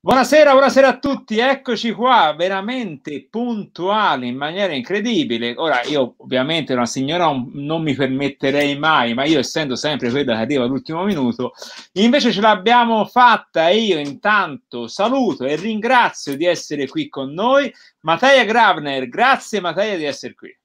Buonasera, buonasera a tutti, eccoci qua, veramente puntuali in maniera incredibile. Ora, io ovviamente una signora non mi permetterei mai, ma io essendo sempre quella che arriva all'ultimo minuto, invece ce l'abbiamo fatta e io intanto saluto e ringrazio di essere qui con noi. Mattia Gravner, grazie Mattia di essere qui.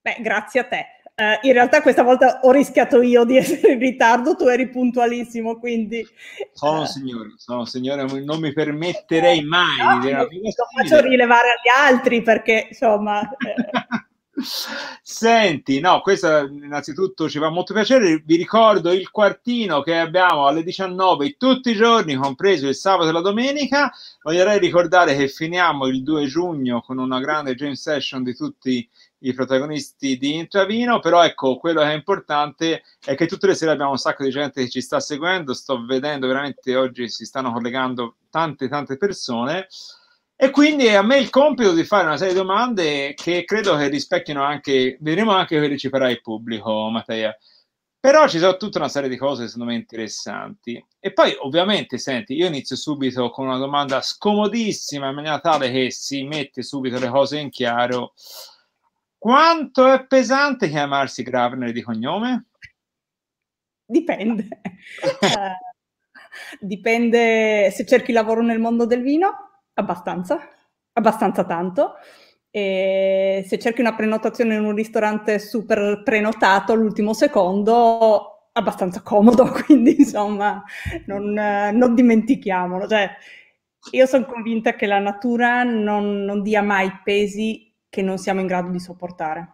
Beh, grazie a te. Uh, in realtà questa volta ho rischiato io di essere in ritardo, tu eri puntualissimo, quindi... Sono uh, signore, sono signore, non mi permetterei mai no, di dire una cosa Lo faccio rilevare agli altri perché, insomma... Eh. Senti, no, questo innanzitutto ci fa molto piacere. Vi ricordo il quartino che abbiamo alle 19 tutti i giorni, compreso il sabato e la domenica. Voglierei ricordare che finiamo il 2 giugno con una grande jam session di tutti i protagonisti di Intravino, però ecco, quello che è importante è che tutte le sere abbiamo un sacco di gente che ci sta seguendo, sto vedendo veramente oggi si stanno collegando tante tante persone e quindi a me il compito di fare una serie di domande che credo che rispecchino anche, vedremo anche che ci farà il pubblico, Matteo. Però ci sono tutta una serie di cose secondo me interessanti. E poi ovviamente, senti, io inizio subito con una domanda scomodissima in maniera tale che si mette subito le cose in chiaro. Quanto è pesante chiamarsi Gravner di cognome? Dipende. uh, dipende se cerchi lavoro nel mondo del vino, abbastanza, abbastanza tanto. E se cerchi una prenotazione in un ristorante super prenotato all'ultimo secondo, abbastanza comodo, quindi insomma non, non dimentichiamolo. Cioè, io sono convinta che la natura non, non dia mai pesi che non siamo in grado di sopportare.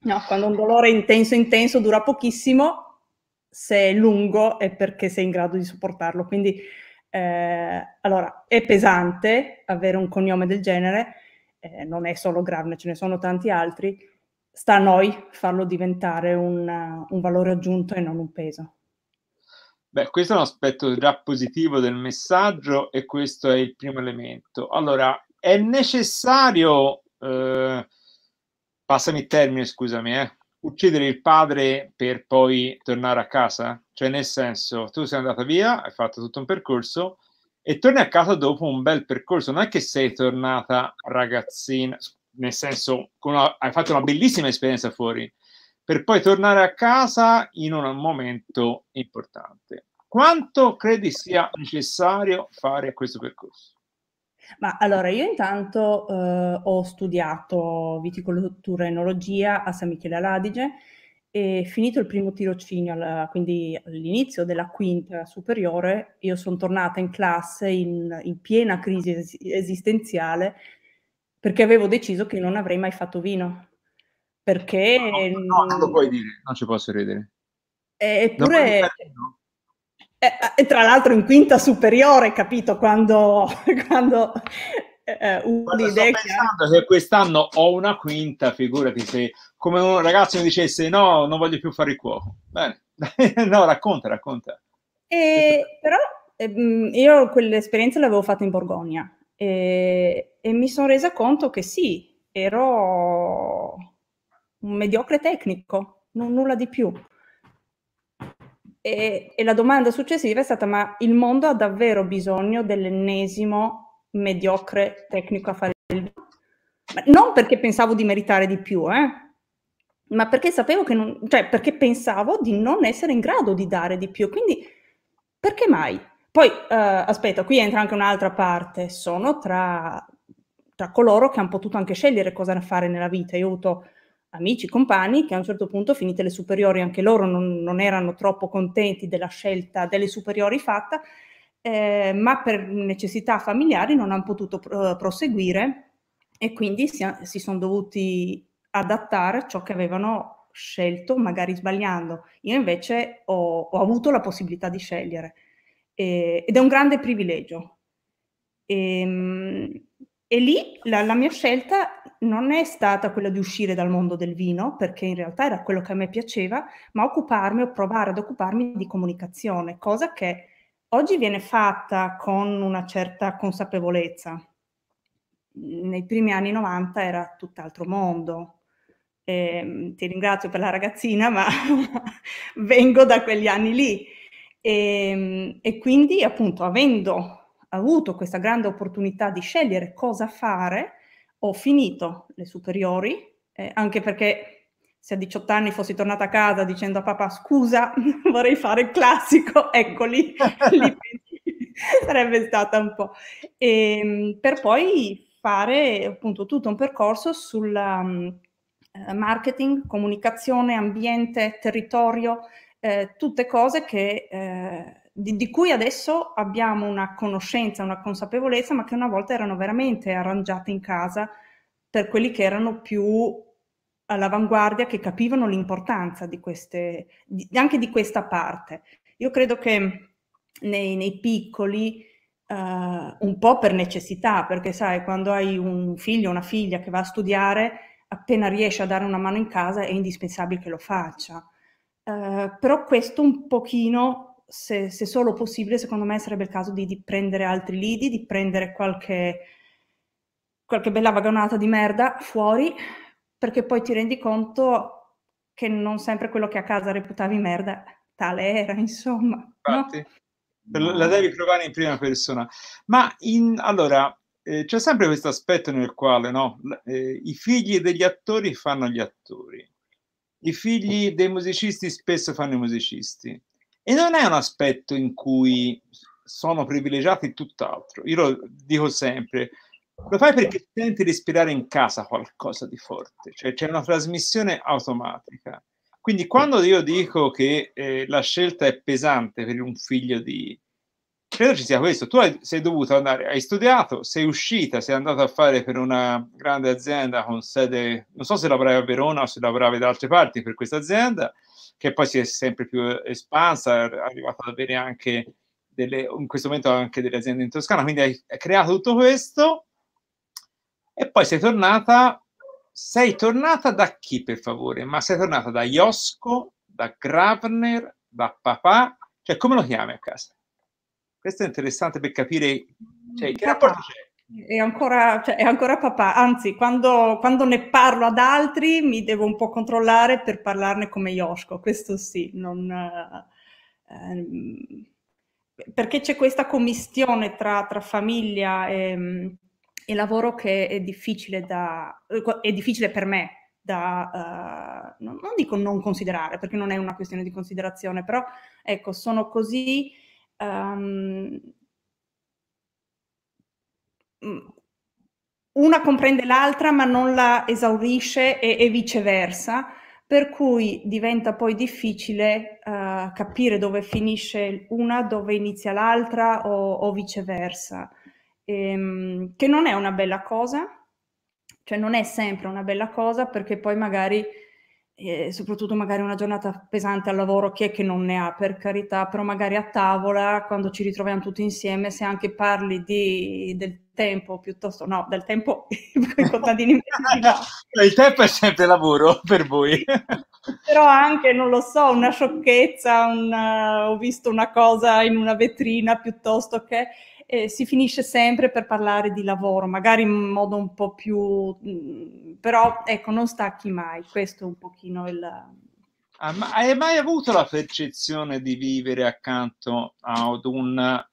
No, quando un dolore intenso intenso dura pochissimo, se è lungo è perché sei in grado di sopportarlo. Quindi eh, allora è pesante avere un cognome del genere, eh, non è solo Gravner, ce ne sono tanti altri. Sta a noi farlo diventare un, un valore aggiunto e non un peso. Beh, questo è un aspetto già positivo del messaggio e questo è il primo elemento. Allora, è necessario eh, passami il termine, scusami, eh, uccidere il padre per poi tornare a casa? Cioè, nel senso, tu sei andata via, hai fatto tutto un percorso e torni a casa dopo un bel percorso. Non è che sei tornata ragazzina, nel senso, una, hai fatto una bellissima esperienza fuori, per poi tornare a casa in un momento importante. Quanto credi sia necessario fare questo percorso? Ma allora, io intanto eh, ho studiato viticoltura e enologia a San Michele Adige e finito il primo tirocinio, alla, quindi all'inizio della quinta superiore, io sono tornata in classe in, in piena crisi es- esistenziale perché avevo deciso che non avrei mai fatto vino. Perché... No, no, non lo puoi dire, non ci posso ridere. Eppure... E, e, tra l'altro in quinta superiore, capito, quando, quando eh, uno sto pensando che quest'anno ho una quinta, figurati se come un ragazzo mi dicesse no, non voglio più fare il cuoco. Bene, no, racconta, racconta. E, però ehm, io quell'esperienza l'avevo fatta in Borgogna e, e mi sono resa conto che sì, ero un mediocre tecnico, non nulla di più. E, e, la domanda successiva è stata: ma il mondo ha davvero bisogno dell'ennesimo mediocre tecnico a fare il? Non perché pensavo di meritare di più, eh? ma perché sapevo che non, cioè perché pensavo di non essere in grado di dare di più. Quindi perché mai? Poi, uh, aspetta, qui entra anche un'altra parte, sono tra, tra coloro che hanno potuto anche scegliere cosa fare nella vita. Io ho avuto amici, compagni che a un certo punto, finite le superiori, anche loro non, non erano troppo contenti della scelta delle superiori fatta, eh, ma per necessità familiari non hanno potuto pro- proseguire e quindi si, si sono dovuti adattare a ciò che avevano scelto, magari sbagliando. Io invece ho, ho avuto la possibilità di scegliere e, ed è un grande privilegio. E, ehm, e lì la, la, mia scelta non è stata quella di uscire dal mondo del vino, perché in realtà era quello che a me piaceva, ma occuparmi o provare ad occuparmi di comunicazione, cosa che oggi viene fatta con una certa consapevolezza. Nei primi anni 90 era tutt'altro mondo. Eh, ti ringrazio per la ragazzina, ma vengo da quegli anni lì. E, ehm, e quindi appunto avendo avuto questa grande opportunità di scegliere cosa fare, ho finito le superiori, eh, anche perché se a 18 anni fossi tornata a casa dicendo a papà scusa, vorrei fare il classico, eccoli, lì sarebbe stata un po'. E, ehm, per poi fare appunto tutto un percorso sul um, marketing, comunicazione, ambiente, territorio, eh, tutte cose che, eh, di, di, cui adesso abbiamo una conoscenza, una consapevolezza, ma che una volta erano veramente arrangiate in casa per quelli che erano più all'avanguardia, che capivano l'importanza di queste, di, anche di questa parte. Io credo che nei, nei piccoli, uh, un po' per necessità, perché sai, quando hai un figlio o una figlia che va a studiare, appena riesce a dare una mano in casa è indispensabile che lo faccia. Uh, però questo un pochino, se, se, solo possibile, secondo me sarebbe il caso di, di prendere altri lidi, di prendere qualche, qualche bella vagonata di merda fuori, perché poi ti rendi conto che non sempre quello che a casa reputavi merda tale era, insomma. Infatti, no? la devi provare in prima persona. Ma in, allora, eh, c'è sempre questo aspetto nel quale no, eh, i figli degli attori fanno gli attori, i figli dei musicisti spesso fanno i musicisti. E non è un aspetto in cui sono privilegiati tutt'altro. Io lo dico sempre, lo fai perché senti respirare in casa qualcosa di forte, cioè c'è una trasmissione automatica. Quindi quando io dico che eh, la scelta è pesante per un figlio di... Credo ci sia questo. Tu hai, sei dovuto andare, hai studiato, sei uscita, sei andato a fare per una grande azienda con sede, non so se lavoravi a Verona o se lavoravi da altre parti per questa azienda, che poi si è sempre più espansa, è arrivata ad avere anche delle, in questo momento anche delle aziende in Toscana, quindi hai, hai creato tutto questo e poi sei tornata sei tornata da chi, per favore? Ma sei tornata da Iosco, da Gravner, da papà? Cioè, come lo chiami a casa? Questo è interessante per capire cioè, che rapporto c'è. È ancora, cioè, è ancora, papà, anzi, quando, quando, ne parlo ad altri mi devo un po' controllare per parlarne come Iosco, questo sì, non, ehm, perché c'è questa commistione tra, tra famiglia e, e lavoro che è difficile, da, è difficile per me da, uh, non, non, dico non considerare, perché non è una questione di considerazione, però ecco, sono così... Um, una comprende l'altra ma non la esaurisce e, e viceversa, per cui diventa poi difficile uh, capire dove finisce una, dove inizia l'altra o, o viceversa. Ehm, che non è una bella cosa, cioè non è sempre una bella cosa perché poi magari, eh, soprattutto magari una giornata pesante al lavoro, chi è che non ne ha per carità, però magari a tavola, quando ci ritroviamo tutti insieme, se anche parli di, del tempo piuttosto, no, del tempo con i contadini. Il tempo è sempre lavoro per voi. però anche, non lo so, una sciocchezza, una, ho visto una cosa in una vetrina piuttosto che eh, si finisce sempre per parlare di lavoro, magari in modo un po' più... Mm, però ecco, non stacchi mai, questo è un pochino il... Ah, hai mai avuto la percezione di vivere accanto ad un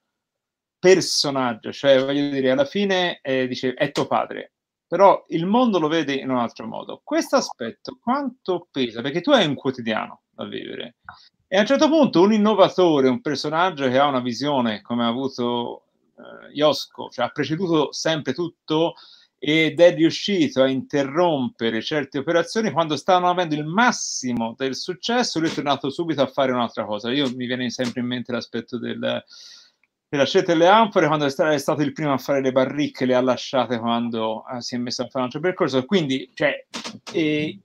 personaggio? Cioè, voglio dire, alla fine eh, dice, è tuo padre, però il mondo lo vede in un altro modo. Questo aspetto quanto pesa? Perché tu hai un quotidiano da vivere. E a un certo punto un innovatore, un personaggio che ha una visione, come ha avuto Iosco, cioè ha preceduto sempre tutto ed è riuscito a interrompere certe operazioni quando stavano avendo il massimo del successo, lui è tornato subito a fare un'altra cosa. Io mi viene sempre in mente l'aspetto del, della scelta delle anfore, quando è stato il primo a fare le barricche, le ha lasciate quando eh, si è messo a fare un altro percorso. Quindi, cioè, eh,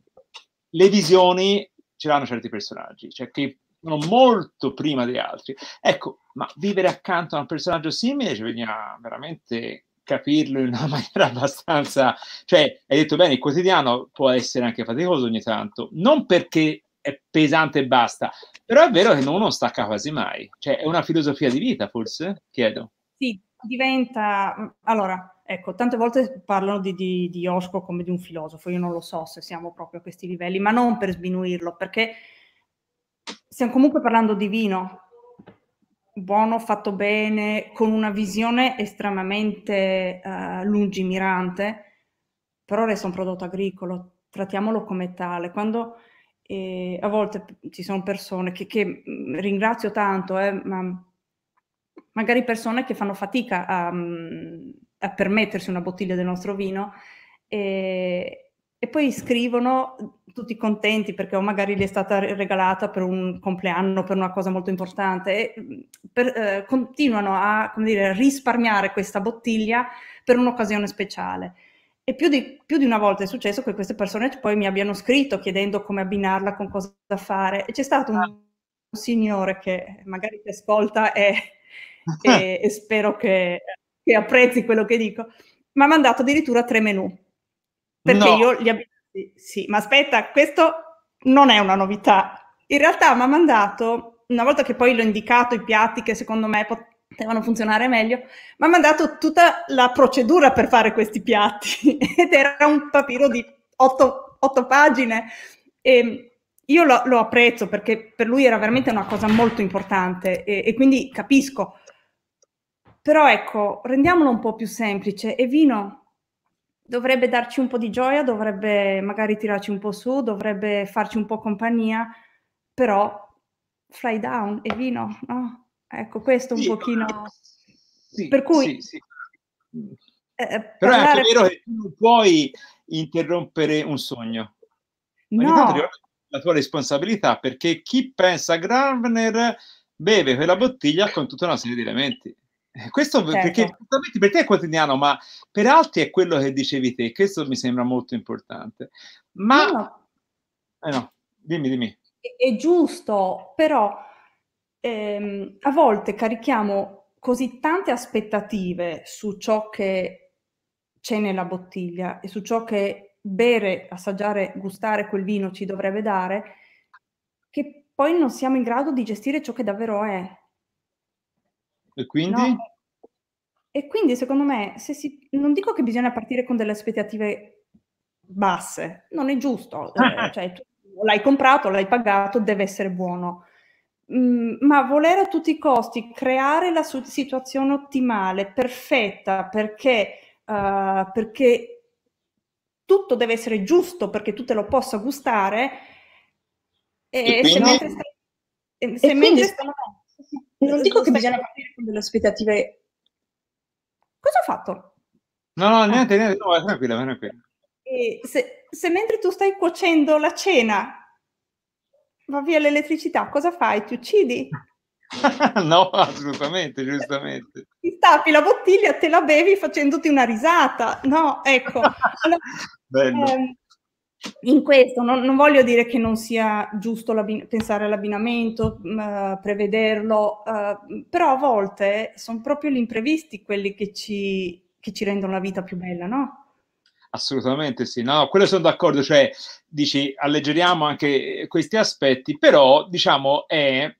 le visioni ce l'hanno certi personaggi, cioè che molto prima di altri. Ecco, ma vivere accanto a un personaggio simile ci bisogna veramente capirlo in una maniera abbastanza... Cioè, hai detto bene, il quotidiano può essere anche faticoso ogni tanto, non perché è pesante e basta, però è vero che uno non stacca quasi mai. Cioè, è una filosofia di vita, forse? Chiedo. Sì, diventa... Allora, ecco, tante volte parlano di, di, di Osco come di un filosofo, io non lo so se siamo proprio a questi livelli, ma non per sminuirlo, perché stiamo comunque parlando di vino, buono, fatto bene, con una visione estremamente uh, lungimirante, però resta un prodotto agricolo, trattiamolo come tale. Quando eh, a volte ci sono persone che, che mm, ringrazio tanto, eh, ma magari persone che fanno fatica a, mm, a permettersi una bottiglia del nostro vino e, e, poi scrivono tutti contenti perché o magari gli è stata regalata per un compleanno, per una cosa molto importante, e mm, per, eh, continuano a dire, risparmiare questa bottiglia per un'occasione speciale. E più di, più di, una volta è successo che queste persone poi mi abbiano scritto chiedendo come abbinarla, con cosa da fare. E c'è stato un, un signore che magari ti ascolta e, e, e spero che, che, apprezzi quello che dico, mi ha mandato addirittura tre menù. Perché no. io gli abbinati, sì, ma aspetta, questo non è una novità. In realtà mi ha mandato, una volta che poi l'ho indicato i piatti che secondo me pot- potevano funzionare meglio, mi ha mandato tutta la procedura per fare questi piatti ed era un papiro di otto, otto pagine e io lo, lo, apprezzo perché per lui era veramente una cosa molto importante e, e quindi capisco. Però ecco, rendiamolo un po' più semplice e vino dovrebbe darci un po' di gioia, dovrebbe magari tirarci un po' su, dovrebbe farci un po' compagnia, però fly down e vino, no? Ecco, questo un sì, pochino... Sì, per cui... Sì, eh, eh, Però è anche vero che tu non puoi interrompere un sogno. no. la tua responsabilità, perché chi pensa a Gravner beve quella bottiglia con tutta una serie di elementi. Questo certo. perché per te è quotidiano, ma per altri è quello che dicevi te. Questo mi sembra molto importante. Ma no, Eh no dimmi, dimmi. È, è giusto, però ehm, a volte carichiamo così tante aspettative su ciò che c'è nella bottiglia e su ciò che bere, assaggiare, gustare quel vino ci dovrebbe dare, che poi non siamo in grado di gestire ciò che davvero è. E quindi? No? E quindi secondo me, se si, non dico che bisogna partire con delle aspettative basse, non è giusto, eh, cioè, l'hai comprato, l'hai pagato, deve essere buono. Mm, ma volere a tutti i costi creare la situazione ottimale, perfetta, perché, uh, perché tutto deve essere giusto perché tu te lo possa gustare, e, e se mentre stai, se mentre stai, non dico che bisogna partire con delle aspettative. Cosa ho fatto? No, no, niente, niente, no, tranquilla, tranquilla. Se, se mentre tu stai cuocendo la cena va via l'elettricità, cosa fai? Ti uccidi? no, assolutamente, giustamente. Ti stappi la bottiglia, te la bevi facendoti una risata. No, ecco. Bello. Eh, in questo non, non, voglio dire che non sia giusto pensare all'abbinamento, mh, mm, prevederlo, uh, però a volte sono proprio gli imprevisti quelli che ci, che ci rendono la vita più bella, no? Assolutamente sì, no, quello sono d'accordo, cioè dici alleggeriamo anche questi aspetti, però diciamo è,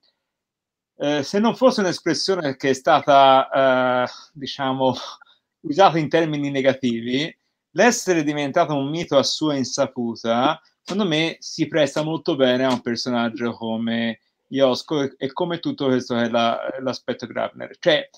eh, se non fosse un'espressione che è stata, eh, diciamo, usata in termini negativi, l'essere diventato un mito a sua insaputa, secondo me si presta molto bene a un personaggio come Iosco e, come tutto questo che è la, l'aspetto Grabner. Cioè,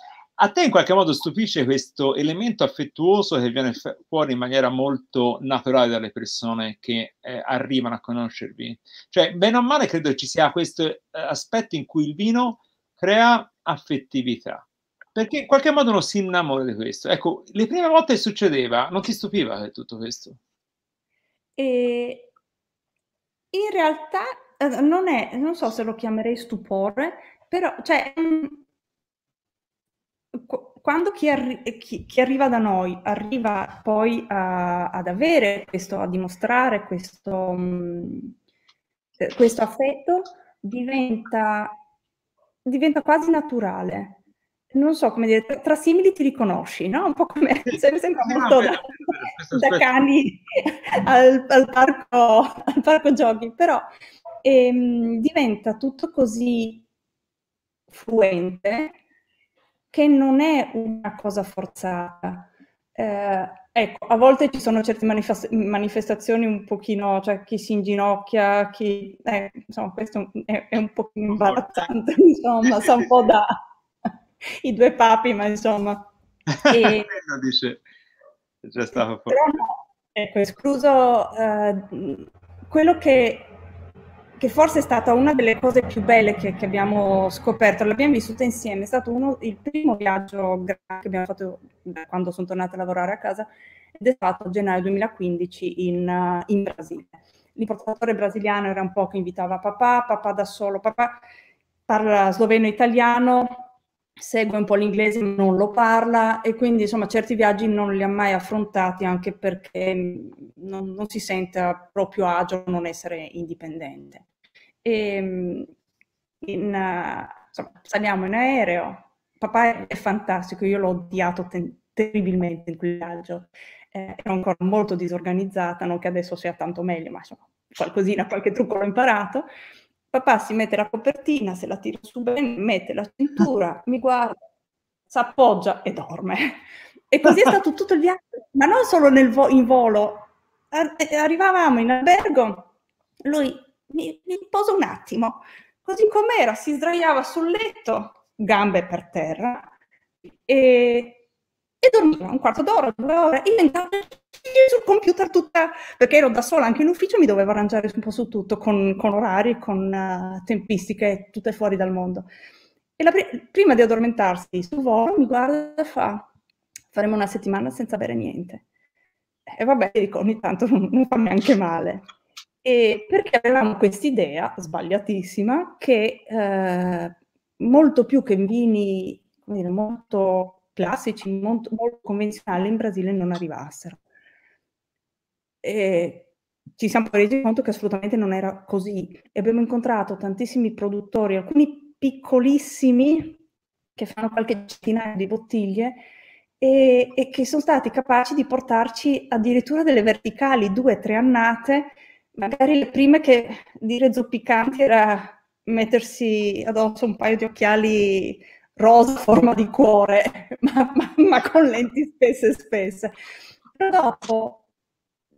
a te in qualche modo stupisce questo elemento affettuoso che viene fuori in maniera molto naturale dalle persone che eh, arrivano a conoscervi? Cioè, bene o male, credo ci sia questo eh, aspetto in cui il vino crea affettività. Perché in qualche modo uno si innamora di questo. Ecco, le prime volte succedeva, non ti stupiva tutto questo? E in realtà eh, non è, non so se lo chiamerei stupore, però cioè, quando chi, arri- chi, chi, arriva da noi arriva poi a, ad avere questo, a dimostrare questo, mm, questo affetto, diventa, diventa, quasi naturale. Non so come dire, tra simili ti riconosci, no? Un po' come sembra molto da, da cani al, al, parco, al parco giochi, però ehm, diventa tutto così fluente che non è una cosa forzata. Eh, ecco, a volte ci sono certe manifest- manifestazioni un pochino, cioè chi si inginocchia, chi... Eh, insomma, questo è, è un po' imbarazzante, insomma, sa un po' da... i due papi, ma insomma. E... dice, c'è stato Però no, ecco, escluso eh, quello che, che, forse è stata una delle cose più belle che, che abbiamo scoperto, l'abbiamo vissuta insieme, è stato uno, il primo viaggio che abbiamo fatto quando sono tornata a lavorare a casa ed è stato gennaio 2015 in, in Brasile. L'importatore brasiliano era un po' che invitava papà, papà da solo, papà parla sloveno-italiano, segue un po' l'inglese ma non lo parla e quindi insomma certi viaggi non li ha mai affrontati anche perché non, non si sente proprio agio non essere indipendente. E, in, insomma, saliamo in aereo, papà è fantastico, io l'ho odiato ten- terribilmente in quel viaggio, eh, ero ancora molto disorganizzata, non che adesso sia tanto meglio, ma insomma qualcosina, qualche trucco l'ho imparato Papà si mette la copertina, se la tira su bene, mette la cintura, mi guarda, si appoggia e dorme. E così è stato tutto il viaggio, ma non solo vo- in volo. Eh, arrivavamo in albergo, lui mi, mi posa un attimo, così com'era, si sdraiava sul letto, gambe per terra, e, e dormiva un quarto d'ora, due ore, io intanto sul computer tutta, perché ero da sola anche in ufficio, mi dovevo arrangiare un po' su tutto, con, con orari, con uh, tempistiche, tutte fuori dal mondo. E pri- prima di addormentarsi sul volo mi guarda e fa, faremo una settimana senza bere niente. E vabbè, dico, ogni tanto non, non fa neanche male. E perché avevamo quest'idea sbagliatissima che eh, molto più che in vini dire, molto classici, molto, molto convenzionali in Brasile non arrivassero e ci siamo resi conto che assolutamente non era così. E abbiamo incontrato tantissimi produttori, alcuni piccolissimi, che fanno qualche centinaio di bottiglie, e, e, che sono stati capaci di portarci addirittura delle verticali, due, tre annate, magari le prime che dire zoppicanti era mettersi addosso un paio di occhiali rosa forma di cuore, ma, ma, ma con lenti spesse spesse. Però dopo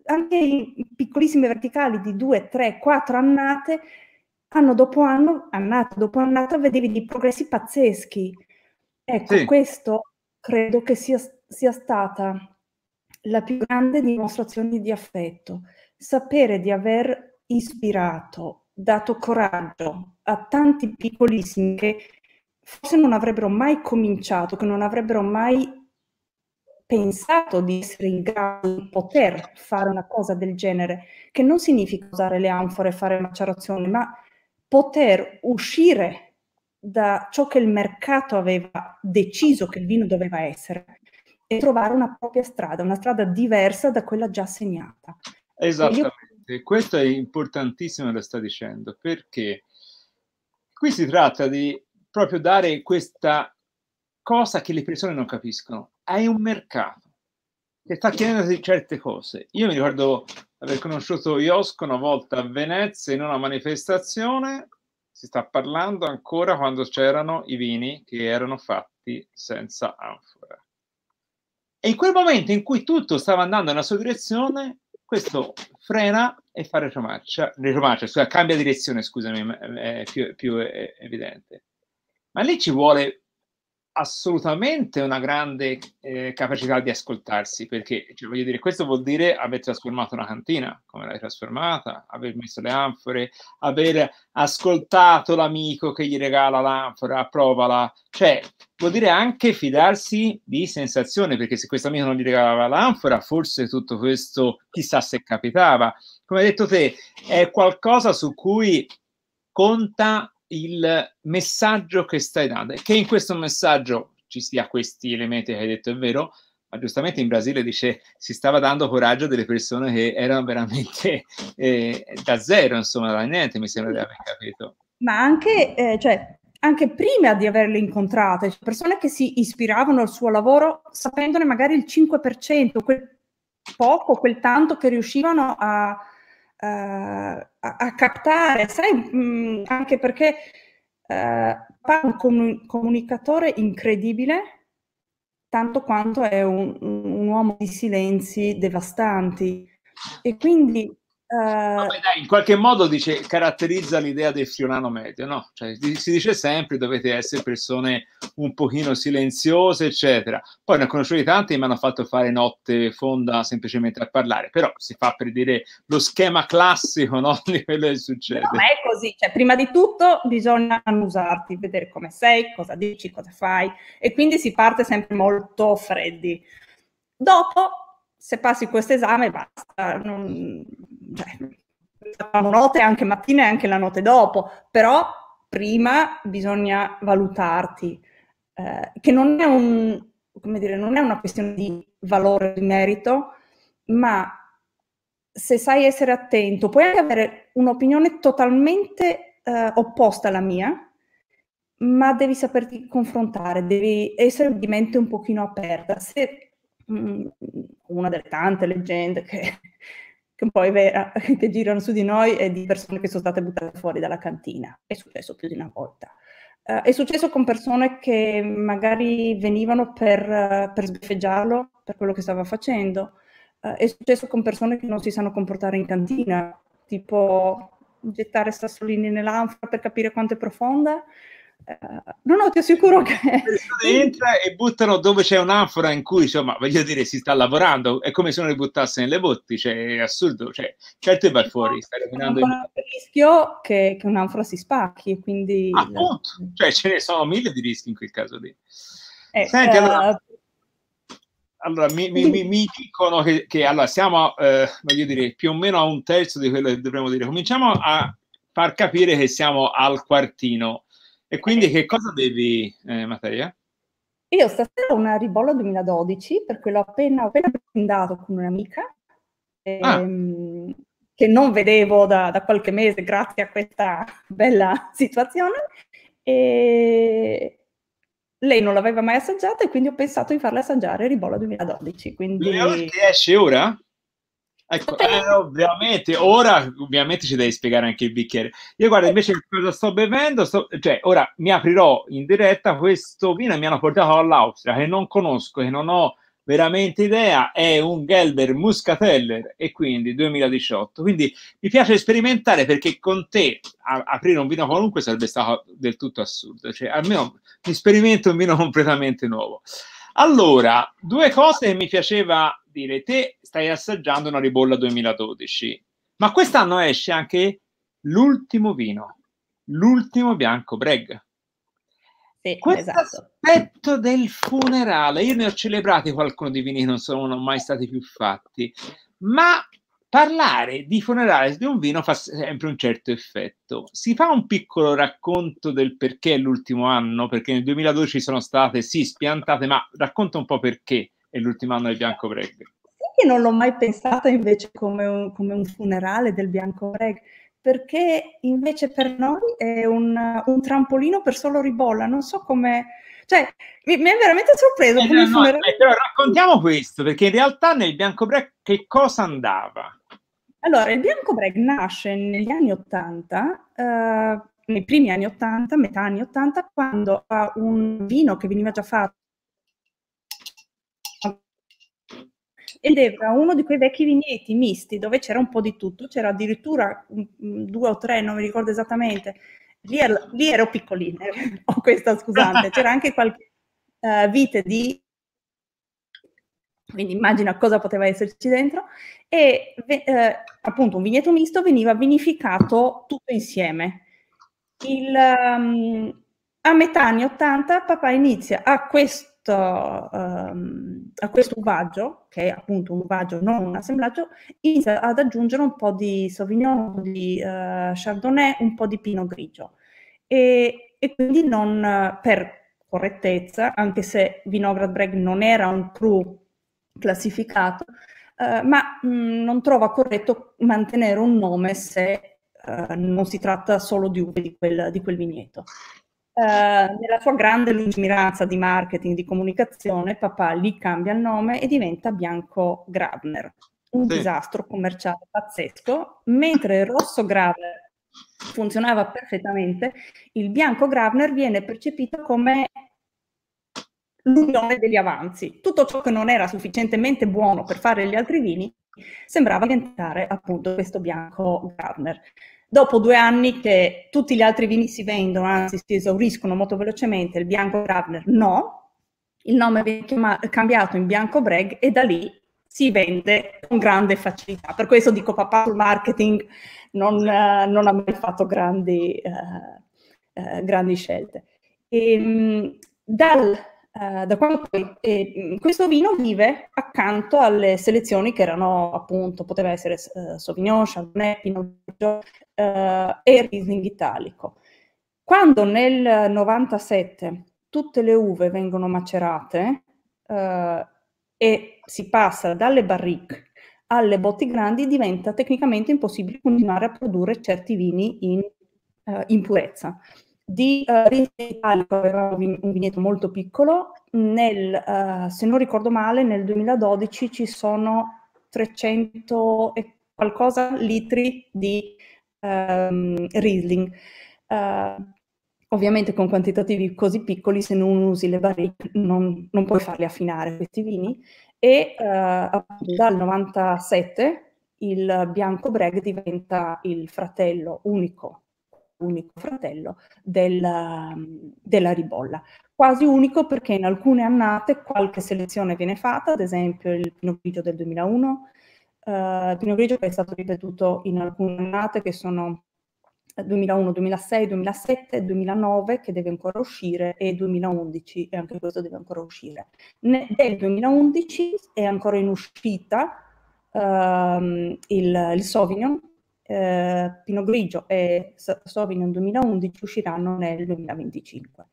anche i piccolissime verticali di due, tre, quattro annate, anno dopo anno, annata dopo annata, vedevi dei progressi pazzeschi. Ecco, sì. questo credo che sia, sia stata la più grande dimostrazione di affetto. Sapere di aver ispirato, dato coraggio a tanti piccolissimi che forse non avrebbero mai cominciato, che non avrebbero mai pensato di essere in grado di poter fare una cosa del genere, che non significa usare le anfore e fare macerazione, ma poter uscire da ciò che il mercato aveva deciso che il vino doveva essere e trovare una propria strada, una strada diversa da quella già segnata. Esattamente, io... questo è importantissimo lo sta dicendo, perché qui si tratta di proprio dare questa cosa che le persone non capiscono hai un mercato che sta chiedendo certe cose. Io mi ricordo aver conosciuto Iosco una volta a Venezia in una manifestazione, si sta parlando ancora quando c'erano i vini che erano fatti senza anfora. E in quel momento in cui tutto stava andando nella sua direzione, questo frena e fa retromarcia, retromarcia cioè cambia direzione, scusami, è più, più evidente. Ma lì ci vuole assolutamente una grande eh, capacità di ascoltarsi, perché cioè, voglio dire, questo vuol dire aver trasformato una cantina come l'hai trasformata, aver messo le anfore, aver ascoltato l'amico che gli regala l'anfora, provala, cioè vuol dire anche fidarsi di sensazione, perché se questo amico non gli regalava l'anfora, forse tutto questo chissà se capitava. Come hai detto te, è qualcosa su cui conta il messaggio che stai dando, che in questo messaggio ci sia questi elementi che hai detto è vero, ma giustamente in Brasile dice si stava dando coraggio delle persone che erano veramente eh, da zero, insomma, da niente, mi sembra di aver capito. Ma anche, eh, cioè, anche prima di averle incontrate, cioè persone che si ispiravano al suo lavoro sapendone magari il 5%, quel poco, quel tanto che riuscivano a, a, a captare, sai, mh, mm, anche perché uh, un comun- comunicatore incredibile, tanto quanto è un, un, uomo di silenzi devastanti. E quindi Vabbè, dai, in qualche modo dice, caratterizza l'idea del fiorano medio, no? Cioè, si dice sempre dovete essere persone un pochino silenziose, eccetera. Poi ne ho conosciuti tanti e mi hanno fatto fare notte fonda semplicemente a parlare, però si fa per dire lo schema classico no? di quello che succede. No, ma è così, cioè, prima di tutto bisogna annusarti, vedere come sei, cosa dici, cosa fai, e quindi si parte sempre molto freddi. Dopo se passi questo esame basta, non, cioè, note anche mattina e anche la notte dopo, però prima bisogna valutarti, eh, che non è, un, dire, non è una questione di valore, di merito, ma se sai essere attento, puoi anche avere un'opinione totalmente eh, opposta alla mia, ma devi saperti confrontare, devi essere di mente un pochino aperta. Se Mm, una delle tante leggende che, che un po' è vera, che girano su di noi è di persone che sono state buttate fuori dalla cantina. È successo più di una volta. Uh, è successo con persone che magari venivano per, uh, per sbeffeggiarlo per quello che stava facendo. Uh, è successo con persone che non si sanno comportare in cantina, tipo gettare sassolini nell'anfora per capire quanto è profonda no, no, ti assicuro che... Entra e buttano dove c'è un'anfora in cui, insomma, voglio dire, si sta lavorando, è come se non le buttasse nelle botti, cioè, è assurdo, cioè, certo vai fuori, stai rovinando il... il rischio che, che un'anfora si spacchi, quindi... Appunto, cioè ce ne sono mille di rischi in quel caso lì. Eh, Senti, uh... allora... Allora, mi, mi, mi, mi dicono che, che, allora, siamo, eh, voglio dire, più o meno a un terzo di quello che dovremmo dire. Cominciamo a far capire che siamo al quartino. E quindi che cosa bevi, eh, Mattia? Io stasera ho una ribolla 2012 perché l'ho appena, appena brindato con un'amica ah. ehm, ah. che non vedevo da, da, qualche mese grazie a questa bella situazione e lei non l'aveva mai assaggiata e quindi ho pensato di farle assaggiare ribolla 2012. Quindi... Che esce ora? Ecco, eh, ovviamente, ora ovviamente ci devi spiegare anche il bicchiere. Io guarda, invece cosa sto bevendo, sto, cioè ora mi aprirò in diretta questo vino e mi hanno portato all'Austria che non conosco, che non ho veramente idea, è un Gelber Muscateller e quindi 2018. Quindi mi piace sperimentare perché con te a, aprire un vino qualunque sarebbe stato del tutto assurdo, cioè almeno mi sperimento un vino completamente nuovo. Allora, due cose che mi piaceva dire, te stai assaggiando una ribolla 2012, ma quest'anno esce anche l'ultimo vino, l'ultimo bianco Breg. Sì, Questo esatto. aspetto del funerale, io ne ho celebrati qualcuno di vini che non sono mai stati più fatti, ma parlare di funerale di un vino fa sempre un certo effetto. Si fa un piccolo racconto del perché l'ultimo anno, perché nel 2012 sono state sì spiantate, ma racconta un po' perché è l'ultimo anno del Bianco Breg. Sì, non l'ho mai pensata invece come un, come un funerale del Bianco Breg, perché invece per noi è un, un, trampolino per solo ribolla, non so come... Cioè, mi, mi è veramente sorpreso. Eh, no, no, eh, però raccontiamo questo, perché in realtà nel Bianco Breg che cosa andava? Allora, il Bianco Breg nasce negli anni 80, eh, nei primi anni 80, metà anni 80, quando ha un vino che veniva già fatto ed era uno di quei vecchi vigneti misti dove c'era un po' di tutto, c'era addirittura due o tre, non mi ricordo esattamente. Lì ero, lì ero piccolina, ho questa scusante, c'era anche qualche uh, vite di quindi immagina cosa poteva esserci dentro, e eh, appunto un vigneto misto veniva vinificato tutto insieme. Il, um, a metà anni 80 papà inizia a questo questo, um, a questo uvaggio, che è appunto un uvaggio, non un assemblaggio, inizia ad aggiungere un po' di Sauvignon, un po' di uh, Chardonnay, un po' di Pinot Grigio. E, e quindi non, per correttezza, anche se Vinograd Breg non era un cru classificato, uh, ma mh, mm, non trova corretto mantenere un nome se uh, non si tratta solo di uve di quel, di quel vigneto. Uh, nella sua grande lungimiranza di marketing, di comunicazione, papà gli cambia il nome e diventa Bianco Grabner. Un sì. disastro commerciale pazzesco, mentre il rosso Grabner funzionava perfettamente, il bianco Grabner viene percepito come l'unione degli avanzi. Tutto ciò che non era sufficientemente buono per fare gli altri vini sembrava diventare appunto questo bianco Gardner. Dopo due anni che tutti gli altri vini si vendono, anzi si esauriscono molto velocemente, il bianco Gardner no, il nome viene cambiato in bianco Bragg e da lì si vende con grande facilità. Per questo dico papà sul marketing non, uh, non ha mai fatto grandi, uh, uh, grandi scelte. E, um, dal Uh, da quando poi eh, questo vino vive accanto alle selezioni che erano appunto, poteva essere uh, Sauvignon, Chardonnay, Pinot Grigio uh, e Riesling italico. Quando nel 97 tutte le uve vengono macerate e si passa dalle barrique alle botti grandi, diventa tecnicamente impossibile continuare a produrre certi vini in, in purezza di uh, Italico aveva un vigneto molto piccolo, nel, uh, se non ricordo male nel 2012 ci sono 300 e qualcosa litri di um, Riesling. Uh, ovviamente con quantitativi così piccoli se non usi le barrique non, non puoi farli affinare questi vini e uh, dal 97 il bianco Breg diventa il fratello unico unico fratello della, della ribolla. Quasi unico perché in alcune annate qualche selezione viene fatta, ad esempio il Pinot Grigio del 2001, uh, eh, il Pinot Grigio che è stato ripetuto in alcune annate che sono 2001, 2006, 2007, 2009 che deve ancora uscire e 2011 e anche questo deve ancora uscire. Ne, del 2011 è ancora in uscita um, il, il Sauvignon eh, Pinot Grigio e Sauvignon 2011 usciranno nel 2025.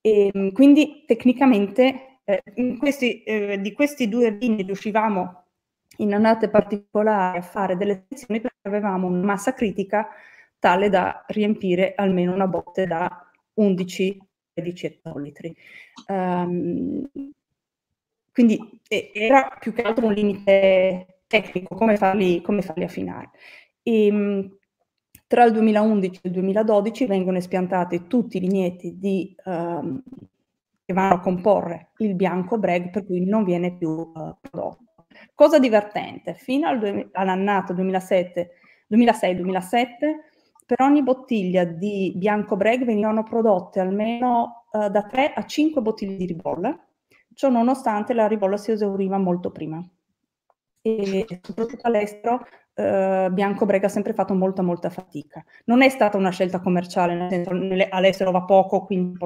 E, ehm, quindi tecnicamente eh, questi, eh, di questi due vini riuscivamo in annate particolari a fare delle sezioni perché avevamo una massa critica tale da riempire almeno una botte da 11-13 ettolitri. Um, quindi era più che altro un limite tecnico, come farli, come farli affinare. E, ehm, tra il 2011 e il 2012 vengono espiantati tutti i vigneti di, um, che vanno a comporre il bianco breg, per cui non viene più uh, prodotto. Cosa divertente, fino al all'annato 2006-2007, per ogni bottiglia di bianco breg venivano prodotte almeno uh, da 3 a 5 bottiglie di ribolla, ciò nonostante la ribolla si esauriva molto prima. E soprattutto all'estero eh, Bianco Brega ha sempre fatto molta molta fatica. Non è stata una scelta commerciale, nel senso all'estero va poco, quindi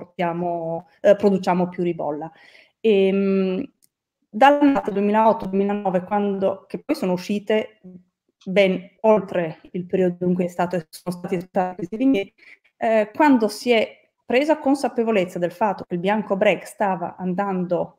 eh, produciamo più ribolla. E, mh, dall'anno 2008-2009, quando, che poi sono uscite ben oltre il periodo in cui è stato, sono stati estratti questi vigneti, eh, quando si è presa consapevolezza del fatto che il bianco break stava andando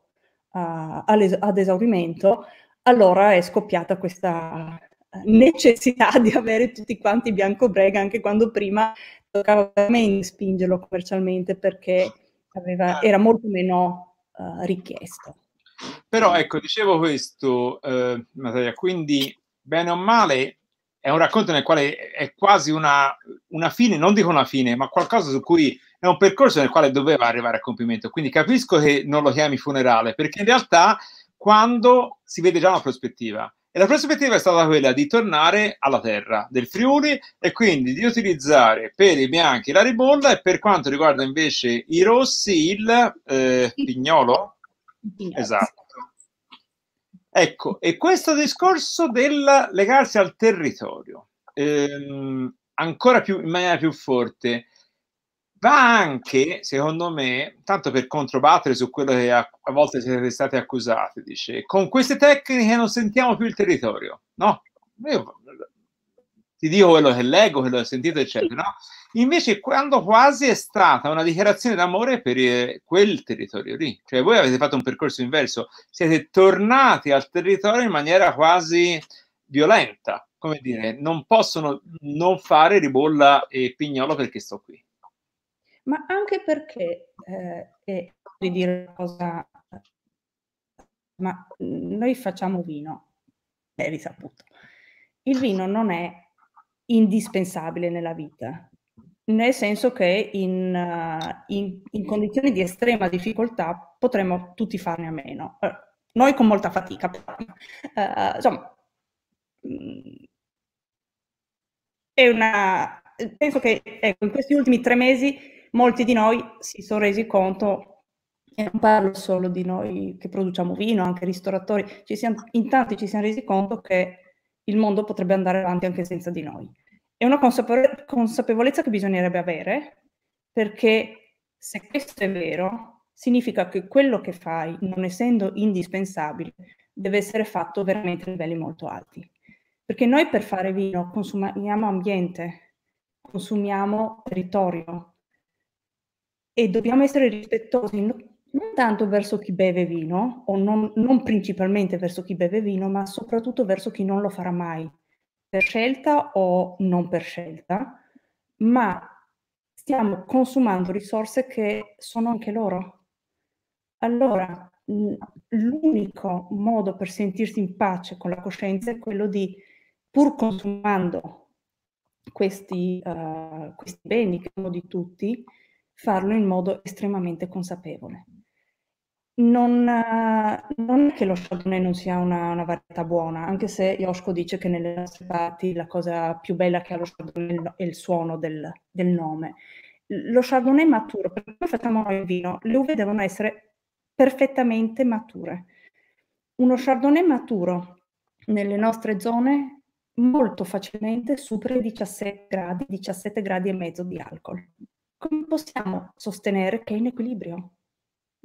uh, ad esaurimento, allora è scoppiata questa necessità di avere tutti quanti bianco brega anche quando prima toccava veramente spingerlo commercialmente perché aveva, era molto meno uh, richiesto. Però ecco, dicevo questo, eh, Natalia, quindi bene o male è un racconto nel quale è quasi una, una fine, non dico una fine, ma qualcosa su cui è un percorso nel quale doveva arrivare a compimento. Quindi capisco che non lo chiami funerale, perché in realtà quando si vede già una prospettiva, e la prospettiva è stata quella di tornare alla terra del Friuli e quindi di utilizzare per i bianchi la ribolla e per quanto riguarda invece i rossi il eh, pignolo. Esatto. Ecco, e questo discorso del legarsi al territorio, ehm, ancora più in maniera più forte, va anche, secondo me, tanto per controbattere su quello che a, a, volte siete stati accusati, dice, con queste tecniche non sentiamo più il territorio, no? Io ti dico quello che leggo, quello che ho sentito, eccetera, no? Invece, quando quasi è stata una dichiarazione d'amore per eh, quel territorio lì, cioè voi avete fatto un percorso inverso, siete tornati al territorio in maniera quasi violenta, come dire, non possono non fare ribolla e pignolo perché sto qui ma anche perché, eh, e di dire una cosa, ma noi facciamo vino, è risaputo. Il vino non è indispensabile nella vita, nel senso che in, uh, in, in condizioni di estrema difficoltà potremmo tutti farne a meno. Uh, noi con molta fatica, però, uh, insomma, mm, è una... Penso che ecco, in questi ultimi tre mesi molti di noi si sono resi conto, e non parlo solo di noi che produciamo vino, anche ristoratori, ci siamo, in tanti ci siamo resi conto che il mondo potrebbe andare avanti anche senza di noi. È una consapevole- consapevolezza che bisognerebbe avere, perché se questo è vero, significa che quello che fai, non essendo indispensabile, deve essere fatto veramente a livelli molto alti. Perché noi per fare vino consumiamo ambiente, consumiamo territorio e dobbiamo essere rispettosi non tanto verso chi beve vino, o non, non principalmente verso chi beve vino, ma soprattutto verso chi non lo farà mai, per scelta o non per scelta, ma stiamo consumando risorse che sono anche loro. Allora, l'unico modo per sentirsi in pace con la coscienza è quello di pur consumando questi, uh, questi beni che sono di tutti, farlo in modo estremamente consapevole. Non, uh, non, è che lo Chardonnay non sia una, una, varietà buona, anche se Yoshko dice che nelle nostre parti la cosa più bella che ha lo Chardonnay è il suono del, del nome. Lo Chardonnay maturo, per come facciamo noi il vino, le uve devono essere perfettamente mature. Uno Chardonnay maturo nelle nostre zone molto facilmente supera i 17 gradi, 17 gradi e mezzo di alcol. Come possiamo sostenere che è in equilibrio?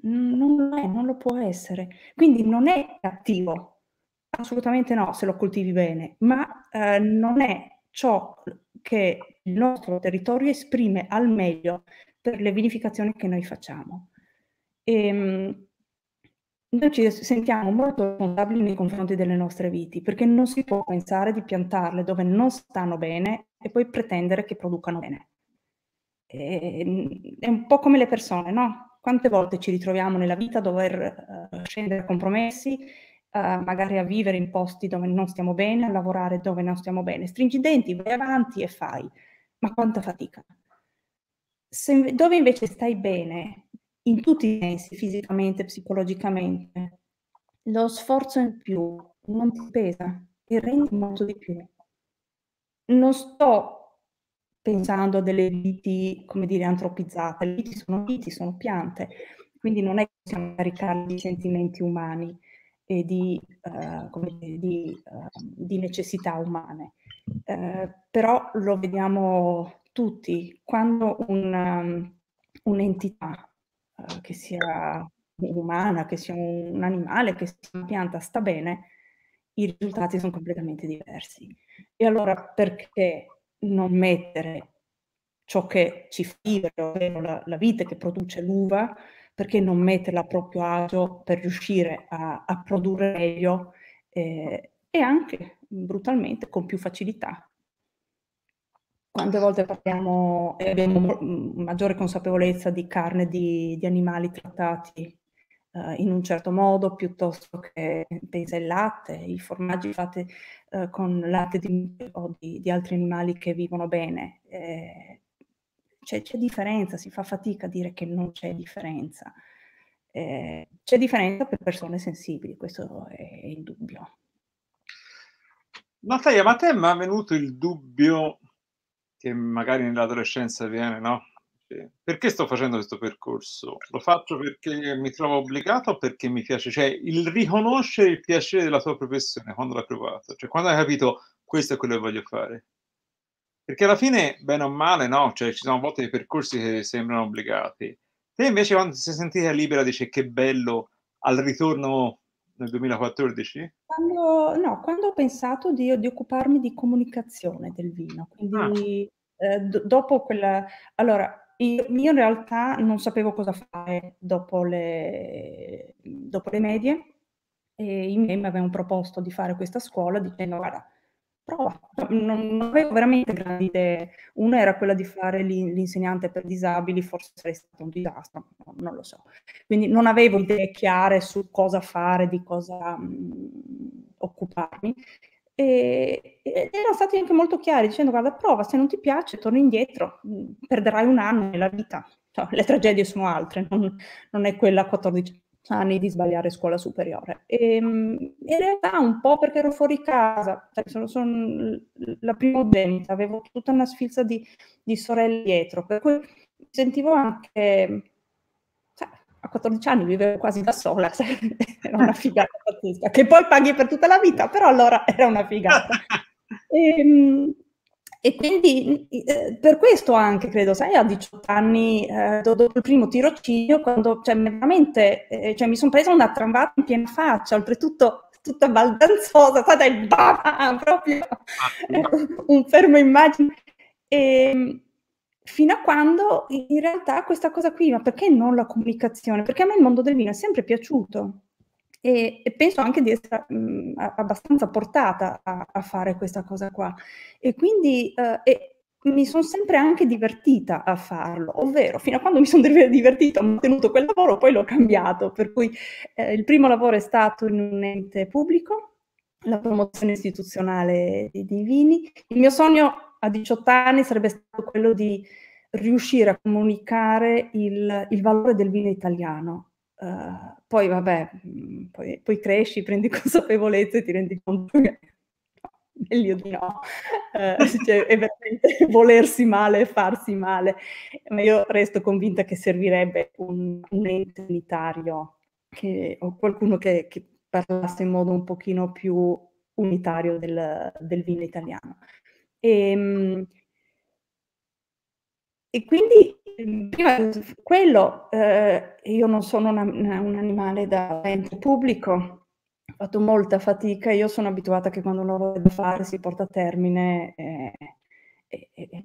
Non lo è, non lo può essere. Quindi non è cattivo, assolutamente no, se lo coltivi bene, ma eh, non è ciò che il nostro territorio esprime al meglio per le vinificazioni che noi facciamo. E, ehm, noi ci sentiamo molto responsabili nei confronti delle nostre viti, perché non si può pensare di piantarle dove non stanno bene e poi pretendere che producano bene. E, ehm, è un po' come le persone, no? Quante volte ci ritroviamo nella vita a dover uh, scendere a compromessi, uh, magari a vivere in posti dove non stiamo bene, a lavorare dove non stiamo bene. Stringi i denti, vai avanti e fai. Ma quanta fatica. Se, dove invece stai bene, in tutti i sensi, fisicamente, psicologicamente, lo sforzo in più non ti pesa e rendi molto di più. Non sto pensando a delle viti, come dire, antropizzate, le viti sono viti, sono piante, quindi non è che possiamo caricarli di sentimenti umani e di, uh, dire, di, uh, di necessità umane. Uh, però lo vediamo tutti, quando un, um, un'entità che sia umana, che sia un animale, che sia una pianta, sta bene, i risultati sono completamente diversi. E allora perché non mettere ciò che ci fa vivere, ovvero la, la vite che produce l'uva, perché non metterla a proprio agio per riuscire a, a produrre meglio eh, e anche brutalmente con più facilità. Quante volte parliamo e abbiamo maggiore consapevolezza di carne di, di animali trattati uh, in un certo modo piuttosto che pensa il latte, i formaggi fatti uh, con latte di, o di, di, altri animali che vivono bene. Eh, c'è, c'è, differenza, si fa fatica a dire che non c'è differenza. Eh, c'è differenza per persone sensibili, questo è indubbio. Natalia, ma a te mi è venuto il dubbio che magari nell'adolescenza viene, no? Perché sto facendo questo percorso? Lo faccio perché mi trovo obbligato o perché mi piace? Cioè, il riconoscere il piacere della tua professione quando l'hai provato, cioè quando hai capito questo è quello che voglio fare. Perché alla fine, bene o male, no? Cioè, ci sono a volte dei percorsi che sembrano obbligati. Te invece quando ti sei sentita libera dici che bello al ritorno nel 2014? Quando, no, quando ho pensato di, di, occuparmi di comunicazione del vino, quindi ah. eh, d- dopo quella... Allora, io, in realtà non sapevo cosa fare dopo le, dopo le medie e i miei mi avevano proposto di fare questa scuola dicendo guarda, prova. Non, non avevo veramente grandi idee. Una era quella di fare l'insegnante per disabili, forse sarebbe stato un disastro, non lo so. Quindi non avevo idee chiare su cosa fare, di cosa mh, mm, occuparmi. E, ed erano stati anche molto chiari dicendo guarda prova, se non ti piace torni indietro, perderai un anno nella vita. Cioè, le tragedie sono altre, non, non è quella 14, anni di sbagliare scuola superiore. E, ehm, in realtà un po' perché ero fuori casa, cioè sono, sono la primogenita, avevo tutta una sfilza di, di sorelle dietro, per cui sentivo anche, a 14 anni vivevo quasi da sola, era una figata pazzesca, che poi paghi per tutta la vita, però allora era una figata. E, ehm, e quindi eh, per questo anche, credo, sai, a 18 anni, eh, dopo il primo tirocinio, quando cioè, veramente eh, cioè, mi sono presa una tramvata in piena faccia, oltretutto tutta baldanzosa, stata il bam, proprio ah, un fermo immagine. E, ehm, fino a quando in realtà questa cosa qui, ma perché non la comunicazione? Perché a me il mondo del vino è sempre piaciuto e, e penso anche di essere mh, abbastanza portata a, a, fare questa cosa qua. E quindi eh, e mi sono sempre anche divertita a farlo, ovvero fino a quando mi sono divertita ho mantenuto quel lavoro, poi l'ho cambiato, per cui eh, il primo lavoro è stato in un ente pubblico, la promozione istituzionale di vini. Il mio sogno a 18 anni sarebbe stato quello di riuscire a comunicare il, il valore del vino italiano. Uh, poi vabbè, mm, poi, poi, cresci, prendi consapevolezza e ti rendi conto che meglio di no, uh, cioè, è veramente volersi male e farsi male, ma io resto convinta che servirebbe un, un ente unitario che, o qualcuno che, che, parlasse in modo un pochino più unitario del, del vino italiano. E, ehm, e quindi Ehm, prima quello, eh, io non sono una, una, un animale da ente pubblico, ho fatto molta fatica, io sono abituata che quando un lavoro da fare si porta a termine eh, eh,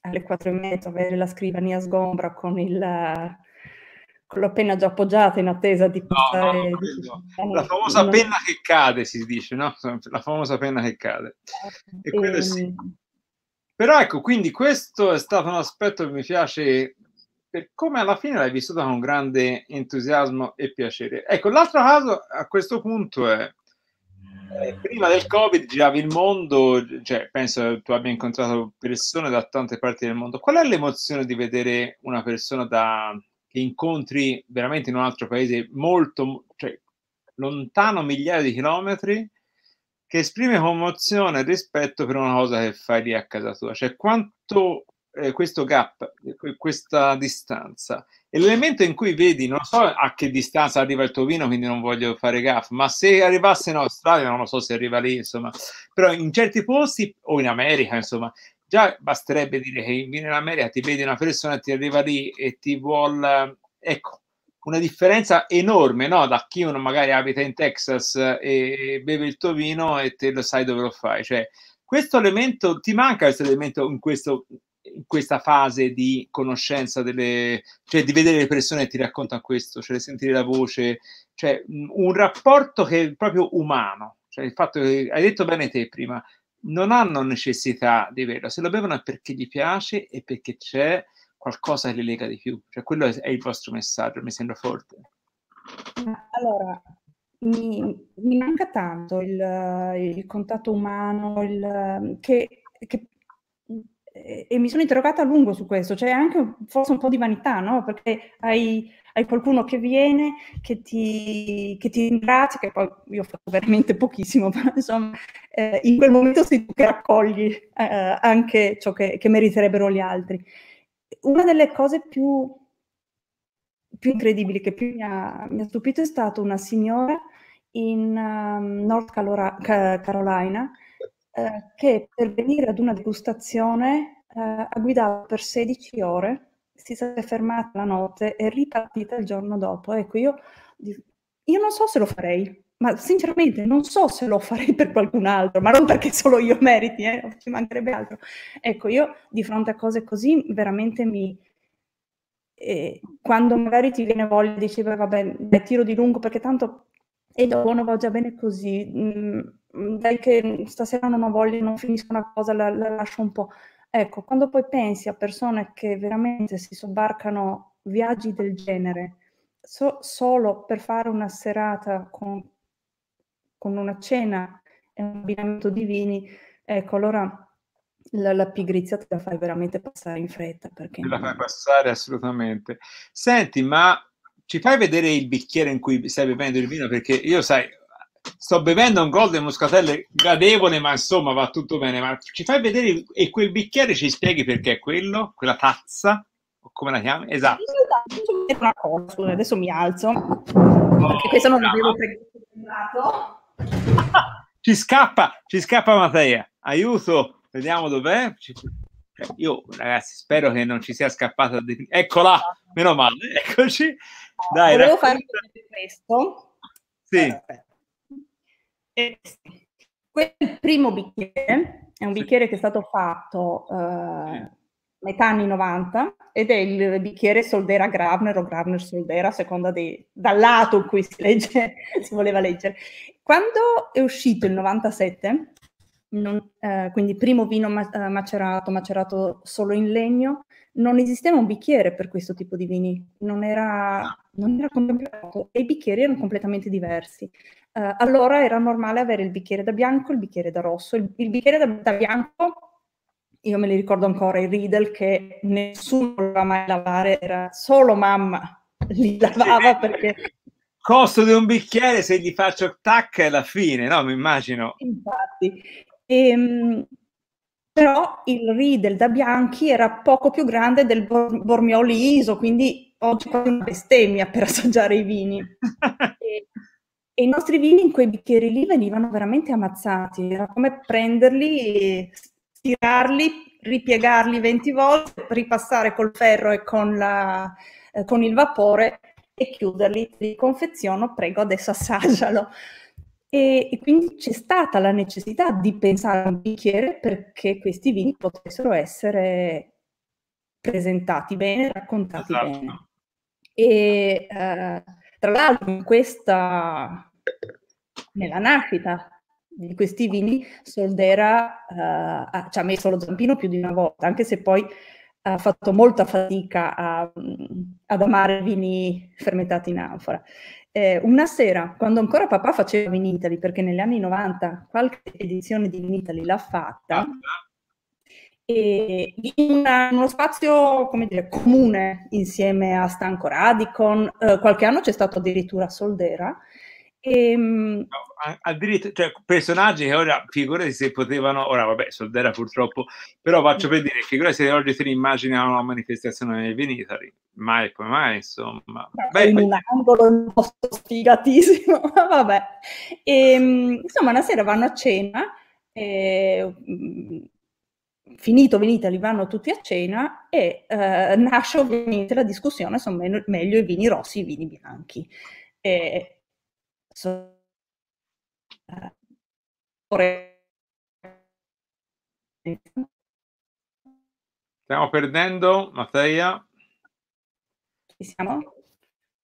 alle quattro e mezza avere la scrivania sgombra con il la penna già appoggiata in attesa di passare. No, no, la famosa no. penna che cade, si dice, no? La famosa penna che cade. E quello sì. Ehm, però ecco, quindi questo è stato un aspetto che mi piace per come alla fine l'hai vissuto con grande entusiasmo e piacere. Ecco, l'altro caso a questo punto è eh, prima del Covid giravi il mondo, cioè penso tu abbia incontrato persone da tante parti del mondo. Qual è l'emozione di vedere una persona da, incontri veramente in un altro paese molto, cioè lontano migliaia di chilometri che esprime commozione e rispetto per una cosa che fai lì a casa tua. Cioè, quanto eh, questo gap, questa distanza, è l'elemento in cui vedi, non so a che distanza arriva il tuo vino, quindi non voglio fare gaff, ma se arrivasse in Australia, non lo so se arriva lì, insomma, però in certi posti o in America, insomma, già basterebbe dire che in America ti vedi una persona, ti arriva lì e ti vuole, ecco, una differenza enorme no? da chi uno magari abita in Texas e beve il tuo vino e te lo sai dove lo fai. Cioè, questo elemento, ti manca questo elemento in, questo, in questa fase di conoscenza delle, cioè di vedere le persone che ti raccontano questo, cioè sentire la voce, cioè un rapporto che è proprio umano. Cioè il fatto che hai detto bene te prima, non hanno necessità di averlo, se lo bevono è perché gli piace e perché c'è qualcosa che li lega di più. Cioè, quello è, il vostro messaggio, mi sembra forte. Allora, mi, mi manca tanto il, il contatto umano, il, che, che, e mi sono interrogata a lungo su questo, cioè anche forse un po' di vanità, no? Perché hai, hai qualcuno che viene, che ti, che ti ringrazia, che poi io ho fatto veramente pochissimo, però insomma eh, in quel momento sei tu che raccogli eh, anche ciò che, che meriterebbero gli altri. Una delle cose più, più incredibili che più mi ha, mi ha, stupito è stata una signora in um, North Carolina uh, che per venire ad una degustazione uh, ha guidato per 16 ore, si è fermata la notte e ripartita il giorno dopo. Ecco, io, io non so se lo farei, ma sinceramente non so se lo farei per qualcun altro, ma non perché solo io meriti, eh, ci mancherebbe altro. Ecco, io di fronte a cose così veramente mi... Eh, quando magari ti viene voglia, dici, vabbè, dai, tiro di lungo perché tanto dopo buono va già bene così, mm, dai che stasera non ho voglia, non finisco una cosa, la, la lascio un po'. Ecco, quando poi pensi a persone che veramente si sobbarcano viaggi del genere, so, solo per fare una serata con con una cena e un abbinamento di vini, ecco, allora la, la, pigrizia te la fai veramente passare in fretta. Perché te la fai passare assolutamente. Senti, ma ci fai vedere il bicchiere in cui stai bevendo il vino? Perché io, sai, sto bevendo un Golden Muscatelle gradevole, ma insomma va tutto bene. Ma ci fai vedere e quel bicchiere ci spieghi perché è quello, quella tazza, o come la chiami? Esatto. Una cosa, scusa, adesso mi alzo, oh, perché questo non l'avevo preparato. ci scappa, ci scappa Matteo. Aiuto, vediamo dov'è. Ci... Cioè, io ragazzi spero che non ci sia scappata. Di... Eccola, meno male, eccoci. Dai, Volevo racconta... fare questo. Sì. Eh, quel primo bicchiere è un bicchiere che è stato fatto eh, metà anni 90 ed è il bicchiere Soldera Gravner o Gravner Soldera, a seconda di, dal lato in cui si, legge, si voleva leggere. Quando è uscito il 97, non, eh, quindi primo vino eh, macerato, macerato solo in legno, non esisteva un bicchiere per questo tipo di vini, non era, non era contemplato e i bicchieri erano completamente diversi. Uh, allora era normale avere il bicchiere da bianco e il bicchiere da rosso. Il, il bicchiere da, da, bianco, io me li ricordo ancora, i Riedel che nessuno voleva mai lavare, era solo mamma li lavava perché... Costo di un bicchiere, se gli faccio tac è la fine, no? Mi immagino. Infatti. Ehm, però il Riedel da bianchi era poco più grande del Bormioli ISO, quindi oggi è una bestemmia per assaggiare i vini. e, e, i nostri vini in quei bicchieri lì venivano veramente ammazzati, era come prenderli, stirarli, ripiegarli 20 volte, ripassare col ferro e con, la, eh, con il vapore e chiuderli. Li confeziono, prego, adesso assaggialo. E, e, quindi c'è stata la necessità di pensare a un bicchiere perché questi vini potessero essere presentati bene, raccontati esatto. bene. E eh, tra l'altro questa, nella nascita di questi vini, Soldera eh, ci ha messo lo zampino più di una volta, anche se poi ha fatto molta fatica a, ad amare vini fermentati in anfora. Eh, una sera, quando ancora papà faceva Vinitali, perché negli anni 90 qualche edizione di Vinitali l'ha fatta, ah, in una, uno spazio come dire, comune insieme a Stanco Radicon, eh, qualche anno c'è stato addirittura Soldera, e, ehm, no, addirittura, cioè, personaggi che ora, figurati se potevano, ora vabbè, Soldera purtroppo, però faccio per dire, figurati se oggi ti immagini una manifestazione nel Venitari, mai come mai, insomma. Beh, in un angolo un posto sfigatissimo, vabbè. E, ehm, insomma, una sera vanno a cena, e, mm, finito Venitali vanno tutti a cena e eh, nasce ovviamente la discussione, sono meglio i vini rossi e i vini bianchi. E, Stiamo perdendo, Mattia. Ci siamo?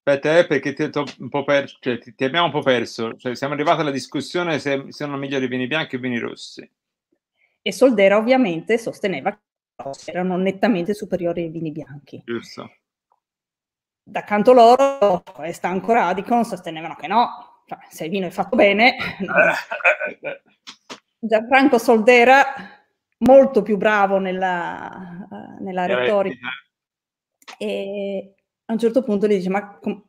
Aspetta, eh, perché ti, per, cioè, ti, ti, abbiamo un po' perso. Cioè, siamo arrivati alla discussione se sono migliori i vini bianchi o i vini rossi. E Soldera ovviamente sosteneva che erano nettamente superiori ai vini bianchi. Giusto. Da canto loro, e Stanco Radicon sostenevano che no, cioè, se il vino è fatto bene, Gianfranco Soldera, molto più bravo nella, uh, nella retorica, e a un certo punto gli dice, ma com-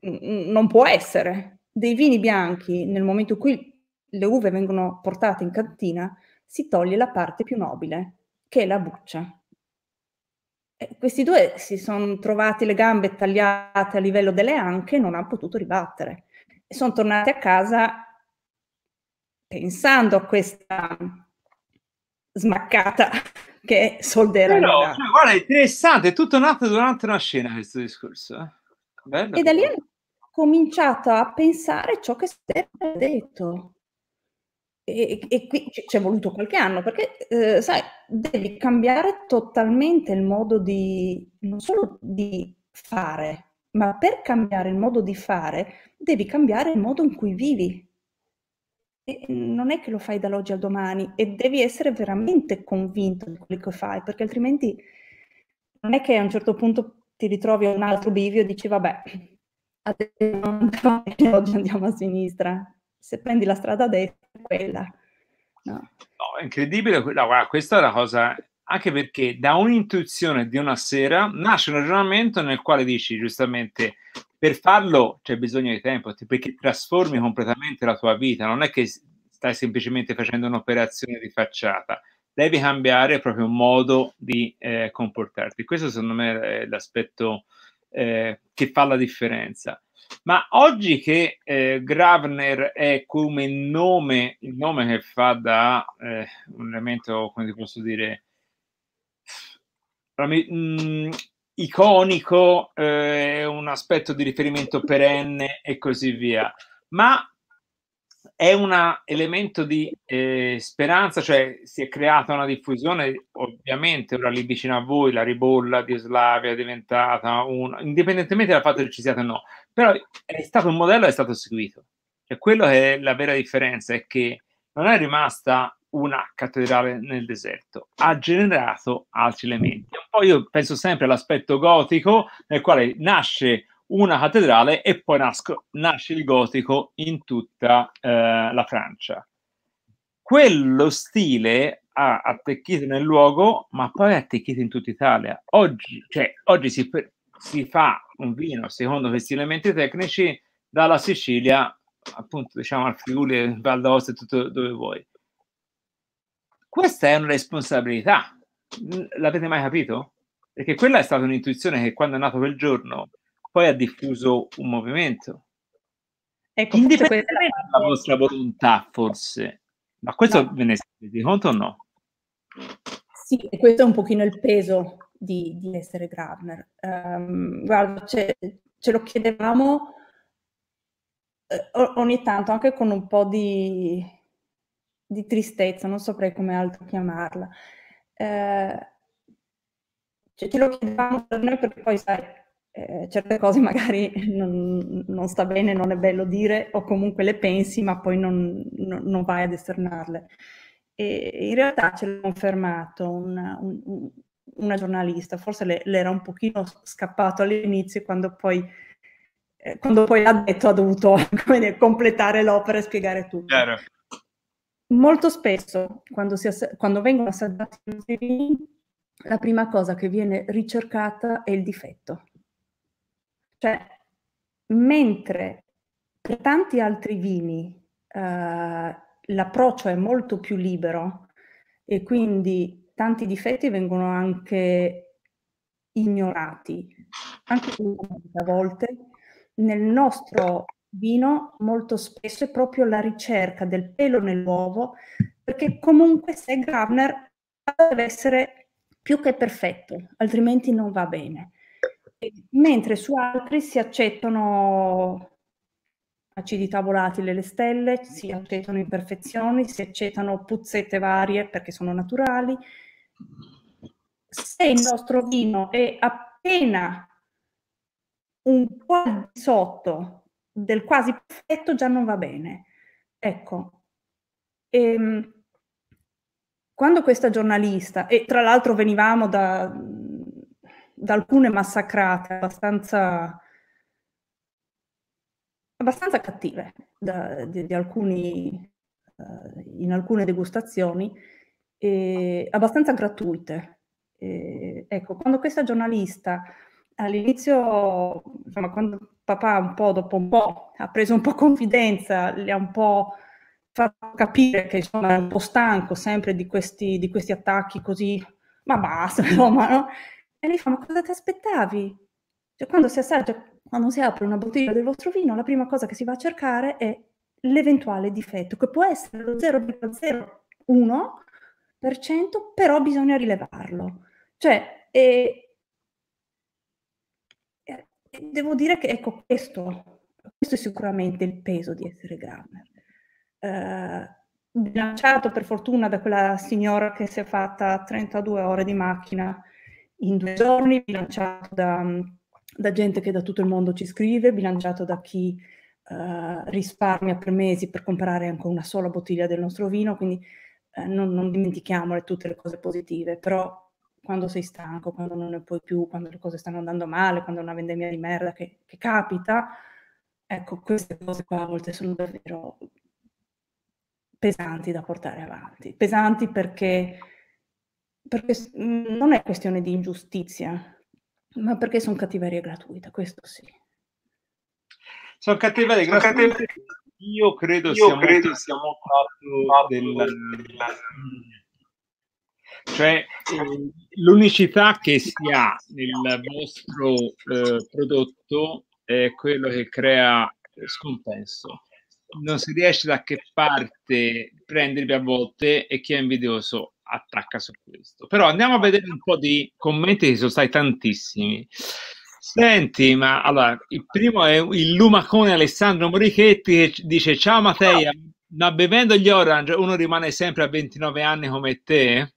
non può essere, dei vini bianchi, nel momento in cui le uve vengono portate in cantina, si toglie la parte più nobile, che è la buccia. E questi due si sono trovati le gambe tagliate a livello delle anche e non hanno potuto ribattere e sono tornati a casa pensando a questa smaccata che Soldera Però, cioè, guarda, è interessante, è tutto nato durante una scena questo discorso. Eh? Bello, e da lì hanno cominciato a pensare ciò che Stella ha detto. E, e, qui ci è voluto qualche anno perché, eh, sai, devi cambiare totalmente il modo di, non solo di fare, ma per cambiare il modo di fare, devi cambiare il modo in cui vivi. E non è che lo fai dall'oggi al domani e devi essere veramente convinto di quello che fai, perché altrimenti non è che a un certo punto ti ritrovi a un altro bivio e dici vabbè, oggi andiamo a sinistra, se prendi la strada destra, quella. No. no è incredibile, no, guarda, questa è una cosa anche perché da un'intuizione di una sera nasce un ragionamento nel quale dici giustamente Per farlo c'è bisogno di tempo, perché trasformi completamente la tua vita, non è che stai semplicemente facendo un'operazione di facciata, devi cambiare proprio modo di eh, comportarti. Questo secondo me è l'aspetto eh, che fa la differenza. Ma oggi che eh, Gravner è come nome, il nome che fa da eh, un elemento, come ti posso dire, mh, mm, iconico, eh, un aspetto di riferimento perenne e così via, ma è un elemento di eh, speranza, cioè si è creata una diffusione, ovviamente ora lì vicino a voi la ribolla di Slavia è diventata un, indipendentemente dal fatto che ci siate o no, però è stato un modello, è stato seguito. Cioè, quello che è la vera differenza è che non è rimasta una cattedrale nel deserto, ha generato altri elementi. Poi io penso sempre all'aspetto gotico, nel quale nasce una cattedrale e poi nasco, nasce il gotico in tutta eh, la Francia. Quello stile ha attecchito nel luogo, ma poi ha attecchito in tutta Italia. Oggi, cioè, oggi si, si fa un vino secondo questi elementi tecnici dalla Sicilia, appunto, diciamo al Friuli, Val d'Aosta e tutto dove vuoi. Questa è una responsabilità. L'avete mai capito? Perché quella è stata un'intuizione che quando è nato quel giorno poi ha diffuso un movimento. Ecco, Indipendentemente dalla vostra volontà, forse. Ma questo no. ve ne siete conto o no? Sì, e questo è un pochino il peso di, di essere Gravner. Um, guarda, ce, ce, lo chiedevamo eh, ogni tanto anche con un po' di, di tristezza, non saprei come altro chiamarla. Eh, cioè, ce lo chiedevamo per noi perché poi sai, eh, certe cose magari non, non, sta bene, non è bello dire o comunque le pensi ma poi non, non, non vai ad esternarle. E in realtà ce l'ha confermato una, un, una giornalista, forse le, le, era un pochino scappato all'inizio quando poi, eh, quando poi l'ha detto ha dovuto dire, completare l'opera e spiegare tutto. Chiaro. Molto spesso quando, si, quando vengono assaggiati i vini, la prima cosa che viene ricercata è il difetto. Cioè, mentre per tanti altri vini eh, l'approccio è molto più libero e quindi tanti difetti vengono anche ignorati, anche a volte, nel nostro vino molto spesso è proprio la ricerca del pelo nell'uovo, perché comunque se Gravner deve essere più che perfetto, altrimenti non va bene mentre su altri si accettano acidità volatili le stelle, si accettano imperfezioni, si accettano puzzette varie perché sono naturali. Se il nostro vino è appena un po' di sotto del quasi perfetto, già non va bene. Ecco, ehm, quando questa giornalista, e tra l'altro venivamo da, da alcune massacrate abbastanza, abbastanza cattive da, di, di alcuni, uh, in alcune degustazioni, e abbastanza gratuite. E, ecco, quando questa giornalista all'inizio, insomma, quando papà un po' dopo un po' ha preso un po' confidenza, le ha un po' fatto capire che insomma è un po' stanco sempre di questi, di questi attacchi così, ma basta, insomma, no? E lei fa, ma cosa ti aspettavi? Cioè, quando si assaggia, quando si apre una bottiglia del vostro vino, la prima cosa che si va a cercare è l'eventuale difetto, che può essere lo 0,01%, però bisogna rilevarlo. Cioè, e, e, devo dire che, ecco, questo, questo è sicuramente il peso di essere Grammer. Uh, bilanciato per fortuna da quella signora che si è fatta 32 ore di macchina in due giorni, bilanciato da, da, gente che da tutto il mondo ci scrive, bilanciato da chi uh, risparmia per mesi per comprare anche una sola bottiglia del nostro vino, quindi uh, non, non dimentichiamole tutte le cose positive, però quando sei stanco, quando non ne puoi più, quando le cose stanno andando male, quando è una vendemmia di merda che, che capita, ecco, queste cose qua a volte sono davvero pesanti da portare avanti. Pesanti perché perché mhmm, non è questione di ingiustizia, ma perché son cattiveria gratuita, questo sì. Sono cattiverie gratuite. Io credo Io sia credo molto sia molto fatto del, del- cioè eh, l'unicità che si ha nel vostro eh, prodotto è quello che crea scompenso. Non si riesce da che parte prendervi a volte e chi è invidioso attacca su questo. Però andiamo a vedere un po' di commenti che sono stati tantissimi. Senti, ma allora, il primo è il lumacone Alessandro Morichetti che dice ciao Matteo, ma bevendo gli orange uno rimane sempre a 29 anni come te?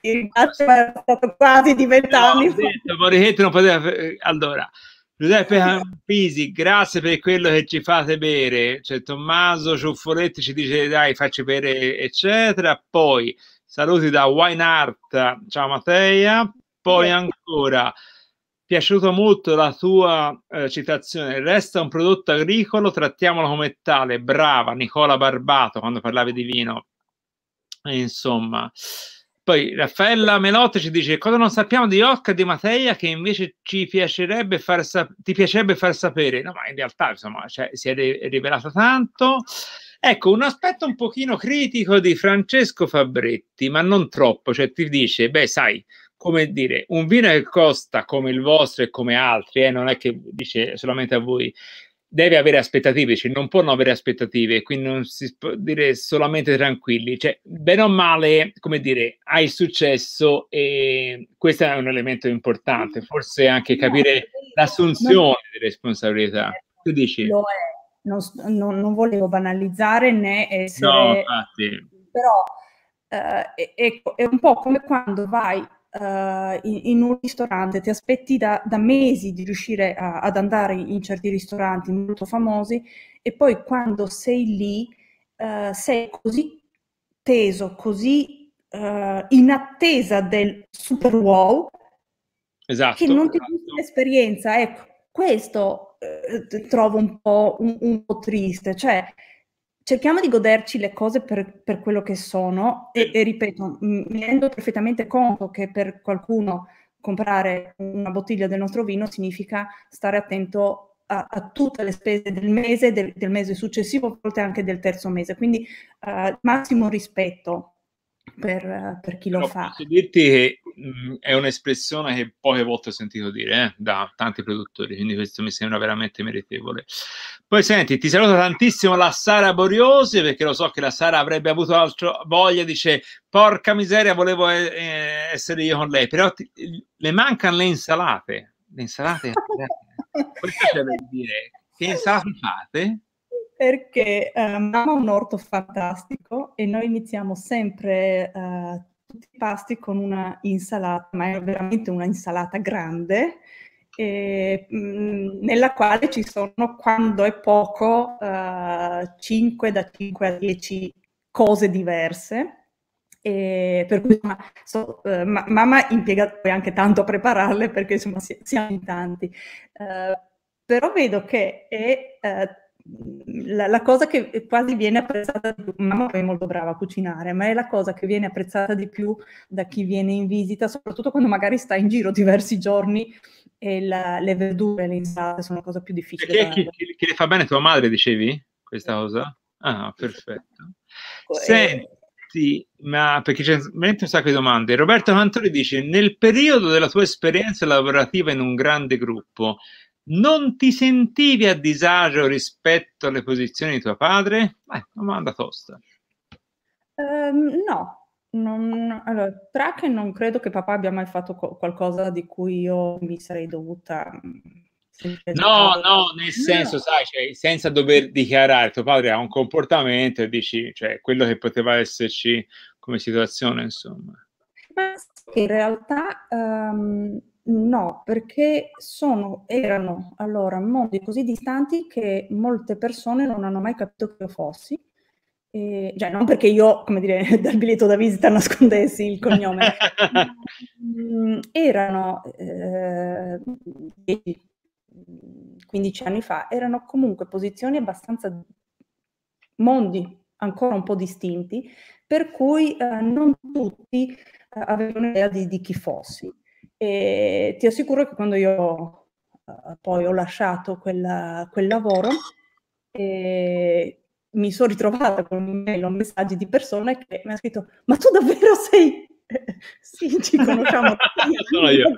Ti ringrazio, è stato quasi di No, vent'anni. detto, Morichetti non poteva... Allora, Giuseppe Campisi, grazie per quello che ci fate bere. Cioè, Tommaso Ciuffoletti ci dice dai, facci bere, eccetera. Poi saluti da Wine Art, ciao Mattea. Poi ancora, piaciuto molto la tua eh, citazione. Resta un prodotto agricolo, trattiamolo come tale. Brava Nicola Barbato quando parlavi di vino. E insomma, poi Raffaella Melotte ci dice cosa non sappiamo di Oscar di Matteia che invece ci piacerebbe far sap- ti piacerebbe far sapere. No, ma in realtà insomma cioè, si è ri- rivelato tanto. Ecco, un aspetto un pochino critico di Francesco Fabretti, ma non troppo, cioè ti dice, beh, sai, come dire, un vino che costa come il vostro e come altri, eh, non è che dice solamente a voi, deve avere aspettative, cioè non può non avere aspettative, quindi non si può dire solamente tranquilli, cioè bene o male, come dire, hai successo e questo è un elemento importante, forse anche capire l'assunzione di responsabilità. Tu dici? Lo è. Non, non- non volevo banalizzare né essere... No, infatti. però eh, ecco, è un po' come quando vai eh, in, in un ristorante, ti aspetti da, da mesi di riuscire a- ad andare in certi ristoranti molto famosi e poi quando sei lì eh, sei così teso, così eh, in attesa del super wow Esatto. che non ti esatto. l'esperienza. Ecco, questo eh, trovo un po', un, un po' triste. Cioè, cerchiamo di goderci le cose per, per quello che sono e, e ripeto, mi rendo perfettamente conto che per qualcuno comprare una bottiglia del nostro vino significa stare attento a, a tutte le spese del mese, del, del mese successivo, a volte anche del terzo mese. Quindi eh, massimo rispetto per, eh, per chi lo Però fa. posso dirti che mh, è un'espressione che poche volte ho sentito dire eh, da tanti produttori, quindi questo mi sembra veramente meritevole. Poi senti, ti saluto tantissimo la Sara Boriosi, perché lo so che la Sara avrebbe avuto altro voglia, dice porca miseria, volevo eh, eh, essere io con lei, però ti- le mancano le insalate. Le insalate? C'è da dire. Che insalate fate? Perché eh, mamma ha un orto fantastico e noi iniziamo sempre eh, tutti i pasti con una insalata, ma è veramente una insalata grande, e, mh, nella quale ci sono, quando è poco, eh, 5 da 5 a 10 cose diverse. E per cui insomma, so- eh, ma- mamma impiega poi anche tanto a prepararle perché insomma si- siamo in tanti. Eh, però vedo che è eh, la, la cosa che quasi viene apprezzata di più, mamma poi è molto brava a cucinare, ma è la cosa che viene apprezzata di più da chi viene in visita, soprattutto quando magari sta in giro diversi giorni e la- le verdure, le insalate sono la cosa più difficile. Perché chi, chi- chi le fa bene tua madre, dicevi? Questa cosa? Ah, perfetto. Senti, ma perché c'è veramente un sacco di domande. Roberto Cantori dice: Nel periodo della tua esperienza lavorativa in un grande gruppo, non ti sentivi a disagio rispetto alle posizioni di tuo padre? Eh, domanda tosta. Ehm, no, non, allora, tra che non credo che papà abbia mai fatto co- qualcosa di cui io mi sarei dovuta mm, No, no, nel senso, sai, cioè, senza dover dichiarare, tuo padre ha un comportamento e dici, cioè, quello che poteva esserci come situazione, insomma. Ma in realtà ehm, no, perché sono, erano allora mondi così distanti che molte persone non hanno mai capito che io fossi. E, cioè, non perché io, come dire, dal biglietto da visita nascondessi il cognome, mm, erano eh, 10, 15 anni fa, erano comunque posizioni abbastanza mondi ancora un po' distinti, per cui eh, non tutti eh, avevano idea di, di chi fossi. E ti assicuro che quando io poi ho lasciato quella, quel lavoro e mi sono ritrovata con un'email o messaggi di persone che mi hanno scritto ma tu davvero sei... sì, ci conosciamo. Sono io.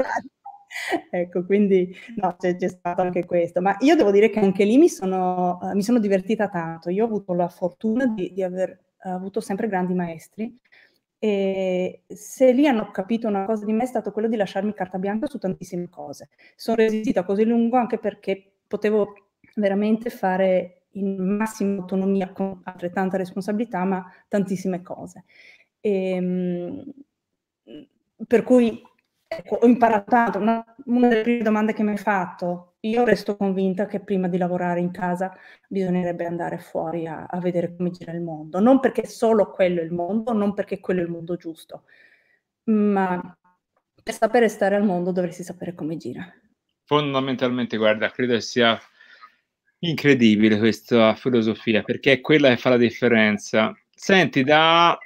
ecco, quindi no, c'è, c'è, stato anche questo, ma io devo dire che anche lì mi sono, uh, mi sono divertita tanto. Io ho avuto la fortuna di, di aver uh, avuto sempre grandi maestri e se lì hanno capito una cosa di me è stato quello di lasciarmi carta bianca su tantissime cose. Sono resistita così lungo anche perché potevo veramente fare in massima autonomia con altrettanta responsabilità, ma tantissime cose. E, ehm, per cui ecco, ho imparato tanto. Una, una, delle prime domande che mi hai fatto, io resto convinta che prima di lavorare in casa bisognerebbe andare fuori a, a vedere come gira il mondo. Non perché solo quello è il mondo, non perché quello è il mondo giusto, ma per sapere stare al mondo dovresti sapere come gira. Fondamentalmente, guarda, credo sia incredibile questa filosofia, perché è quella che fa la differenza. Senti, da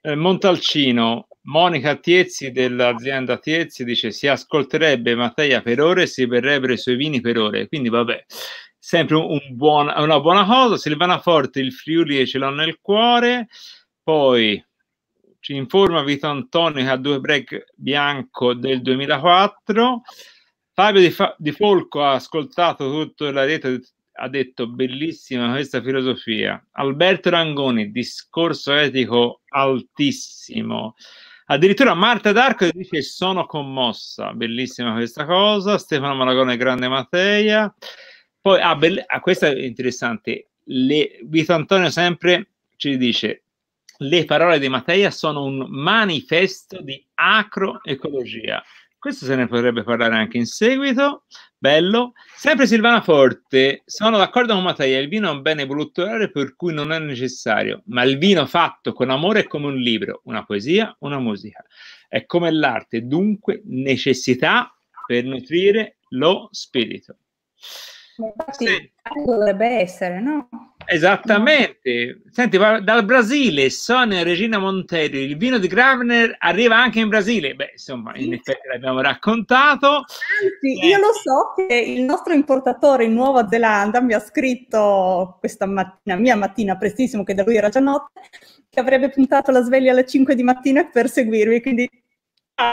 eh, Montalcino Monica Tiezzi dell'azienda Tiezzi dice si ascolterebbe Mattia per ore e si berrebbero i suoi vini per ore, quindi vabbè, sempre un, buon, una buona cosa. Silvana Forte, il Friuli ce l'ho nel cuore. Poi ci informa Vito Antonio che ha due break bianco del 2004. Fabio Di, Fa- Di Folco ha ascoltato tutto la rete ha detto bellissima questa filosofia. Alberto Rangoni, discorso etico altissimo. Addirittura Marta D'Arco dice sono commossa, bellissima questa cosa. Stefano Maragone, grande Matteia. Poi, ah, belle, ah, questa è interessante. Le, Vito Antonio sempre ci dice le parole di Matteia sono un manifesto di acroecologia. Questo se ne potrebbe parlare anche in seguito. Bello. Sempre Silvana Forte, sono d'accordo con Mattia, il vino è un bene voluttuario per cui non è necessario, ma il vino fatto con amore è come un libro, una poesia, una musica. È come l'arte, dunque necessità per nutrire lo spirito. Infatti, sì. dovrebbe essere, no? Esattamente. Senti, dal Brasile, Sonia Regina Monteri, il vino di Gravner arriva anche in Brasile. Beh, insomma, in effetti l'abbiamo raccontato. Anzi, eh. io lo so che il nostro importatore in Nuova Zelanda mi ha scritto questa mattina, mia mattina prestissimo, che da lui era già notte, che avrebbe puntato la sveglia alle 5 di mattina per seguirmi, quindi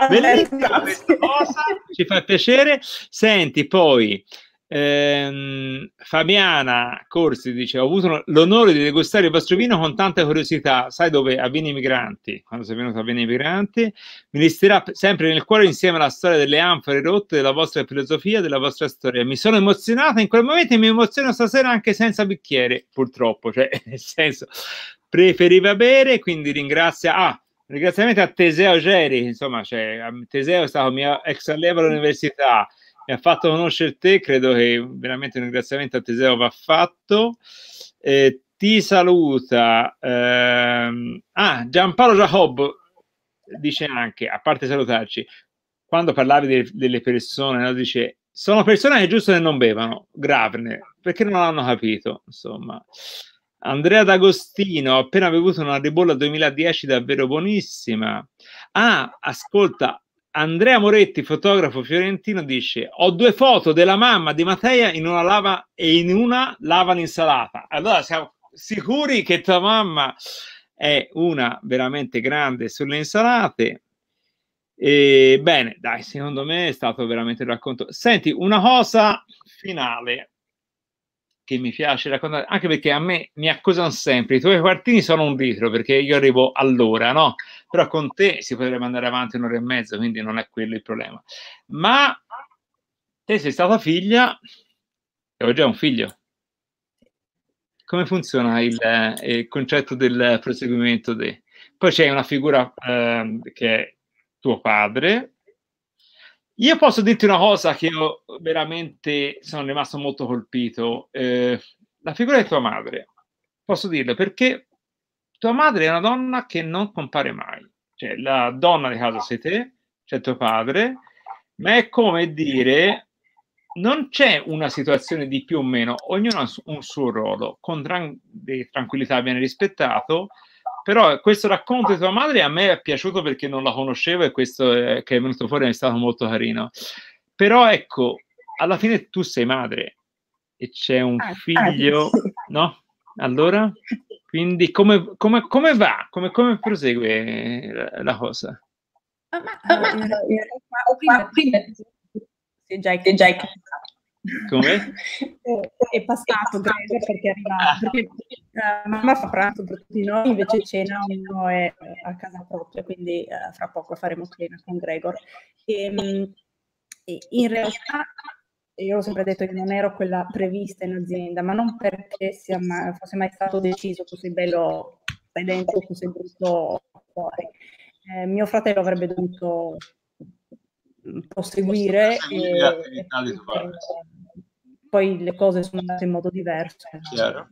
Bellissima questa cosa, ci fa piacere. Senti, poi Ehm, Fabiana Corsi dice: Ho avuto l'onore di degustare il vostro vino con tanta curiosità. Sai dove? A Vini Migranti. Quando sei venuto a Vini Migranti, mi resterà sempre nel cuore insieme alla storia delle anfore rotte, della vostra filosofia, della vostra storia. Mi sono emozionata in quel momento e mi emoziono stasera anche senza bicchiere, purtroppo. Cioè, nel senso, preferiva bere, quindi ringrazia. Ah, ringraziamento a Teseo Geri, insomma, cioè, Teseo è stato mio ex allievo all'università mi ha fatto conoscere te, credo che veramente un ringraziamento a Teseo va fatto. Eh, ti saluta. Ehm, ah, Giampaolo Jacob dice anche, a parte salutarci, quando parlavi de- delle persone, no, dice sono persone che giusto che non bevano, Gravne, perché non hanno capito, insomma. Andrea D'Agostino, ho appena bevuto una ribolla 2010 davvero buonissima. Ah, ascolta, Andrea Moretti, fotografo fiorentino, dice: Ho due foto della mamma di Matteo in una lava e in una lava l'insalata. Allora siamo sicuri che tua mamma è una veramente grande sulle insalate. E, bene, dai, secondo me è stato veramente il racconto. Senti, una cosa finale che mi piace raccontare, anche perché a me mi accusano sempre, i tuoi quartini sono un litro perché io arrivo all'ora, no? Però con te si potrebbe andare avanti un'ora e mezza, quindi non è quello il problema. Ma te sei stata figlia e ho già un figlio. Come funziona il, eh, il concetto del proseguimento? De... Poi c'è una figura eh, che è tuo padre, io posso dirti una cosa che io veramente sono rimasto molto colpito. Eh, la figura di tua madre, posso dirlo perché tua madre è una donna che non compare mai. Cioè, la donna di casa sei te, c'è tuo padre, ma è come dire non c'è una situazione di più o meno, ognuno ha un suo ruolo, con tran- tranquillità viene rispettato, però questo racconto di tua madre a me è piaciuto perché non la conoscevo e questo è, che è venuto fuori è stato molto carino. Però ecco, alla fine tu sei madre e c'è un ah, figlio, ah, no? Allora, quindi come, come, come va? Come, come prosegue la, la cosa? Ah, ma, ah, ma, ma, prima, prima, sì, già, già come? È passato Greg perché arriva perché uh, mamma fa pranzo per tutti noi, invece cena uno è a casa propria, quindi uh, fra poco faremo cena con Gregor. E, um, e in realtà io ho sempre detto che non ero quella prevista in azienda, ma non perché sia mai, fosse mai stato deciso tu sei bello, stai dentro, tu sei brutto fuori. Eh, mio fratello avrebbe dovuto proseguire e, poi le cose sono andate in modo diverso. Chiaro.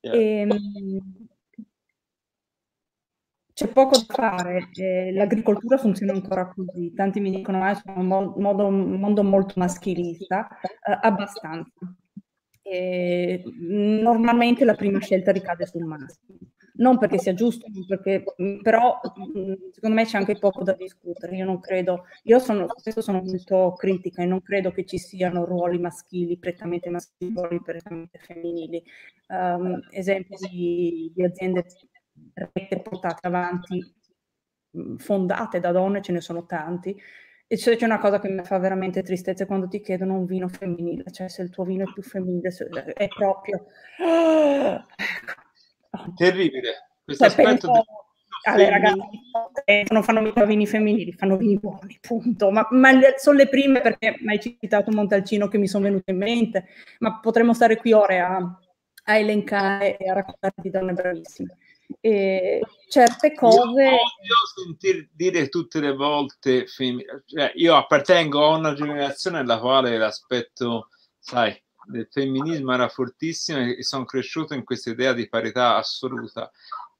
Chiaro. E, ehm, c'è poco da fare, eh, l'agricoltura funziona ancora così, tanti mi dicono che ah, è un modo, mondo molto maschilista, eh, abbastanza. E, normalmente la prima scelta ricade sul maschio non perché sia giusto, perché, però secondo me c'è anche poco da discutere. Io non credo, io sono, spesso sono molto critica e non credo che ci siano ruoli maschili, prettamente maschili, ruoli prettamente femminili. Um, esempi di, di aziende portate avanti, fondate da donne, ce ne sono tanti. E c'è, c'è una cosa che mi fa veramente tristezza quando ti chiedono un vino femminile, cioè se il tuo vino è più femminile, è proprio... Terribile. Questo cioè, aspetto penso, di... alle ragazze non fanno mica vini femminili, fanno vini buoni, punto. Ma, ma, sono le prime perché mi hai citato Montalcino che mi sono venute in mente, ma potremmo stare qui ore a, a elencare e a raccontarti donne bravissime. E certe cose. Io odio sentir dire tutte le volte. Cioè, io appartengo a una generazione nella quale l'aspetto, sai, del femminismo era fortissimo e sono cresciuto in questa idea di parità assoluta.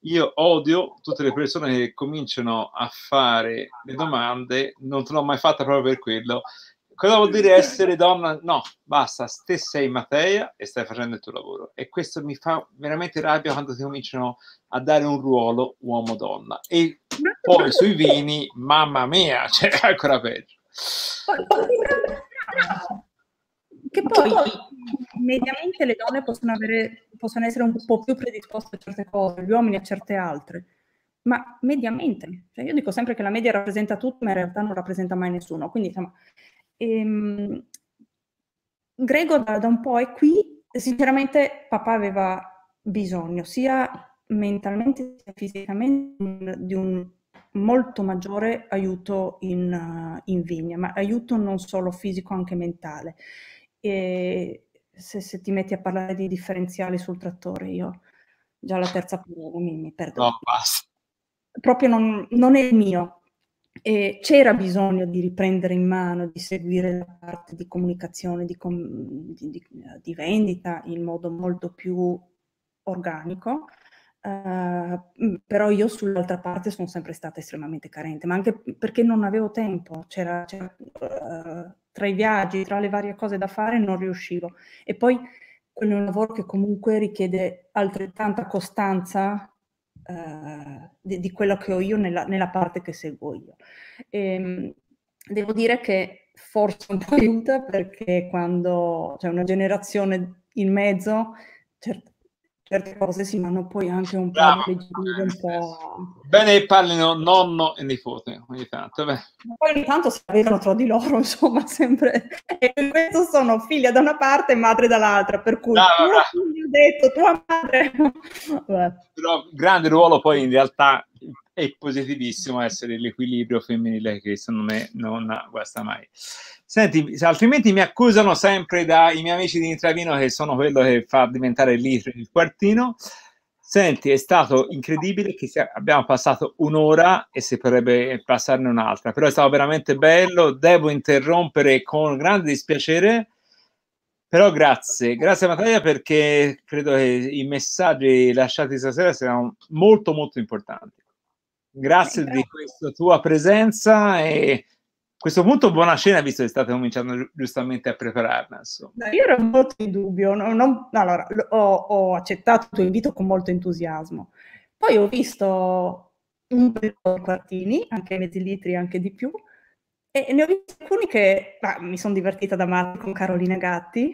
Io odio tutte le persone che cominciano a fare le domande, non te l'ho mai fatta proprio per quello. Cosa vuol dire essere donna? No, basta, te sei Matea e stai facendo il tuo lavoro. E questo mi fa veramente rabbia quando ti cominciano a dare un ruolo uomo-donna. E poi sui vini, mamma mia, cioè ancora peggio. Che poi mediamente le donne possono, avere, possono essere un po' più predisposte a certe cose, gli uomini a certe altre, ma mediamente. Cioè io dico sempre che la media rappresenta tutto, ma in realtà non rappresenta mai nessuno. Quindi insomma, ehm, Grego da, da un po' è qui, sinceramente papà aveva bisogno sia mentalmente sia fisicamente di un molto maggiore aiuto in, in vigna, ma aiuto non solo fisico, anche mentale e se, se, ti metti a parlare di differenziali sul trattore, io già la terza parola mi, mi perdo. No, basta. Proprio non, non è il mio. E c'era bisogno di riprendere in mano, di seguire la parte di comunicazione, di, com- di, di, di vendita in modo molto più organico, uh, però io sull'altra parte sono sempre stata estremamente carente, ma anche perché non avevo tempo, c'era, c'era uh, tra i viaggi, tra le varie cose da fare, non riuscivo. E poi quello è un lavoro che comunque richiede altrettanta costanza uh, di, di, quello che ho io nella, nella parte che seguo io. E, ehm, devo dire che forse un po' aiuta perché quando c'è una generazione in mezzo, certo, certe cose si vanno poi anche un Bravo. po' a un po'... Bene parlino nonno e nipote ogni tanto. Beh. Poi ogni tanto si vedono tra di loro, insomma, sempre... E per questo sono figlia da una parte e madre dall'altra, per cui Bravo, tuo figlio detto, tua madre... Però grande ruolo poi in realtà è positivissimo essere l'equilibrio femminile che secondo me non guasta mai. Senti, altrimenti mi accusano sempre dai miei amici di Intravino che sono quello che fa diventare litro il quartino. Senti, è stato incredibile che abbiamo passato un'ora e si potrebbe passarne un'altra, però è stato veramente bello. Devo interrompere con grande dispiacere, però grazie, grazie Matteo perché credo che i messaggi lasciati stasera siano molto molto importanti. Grazie di questa tua presenza e questo punto buona cena visto che state cominciando giustamente a prepararla. Insomma. Io ero molto in dubbio, non, non, allora, ho, ho, accettato il tuo invito con molto entusiasmo. Poi ho visto un po' di quartini, anche mezzi litri, anche di più, E ne ho visti alcuni che ah, mi sono divertita da male con Carolina Gatti.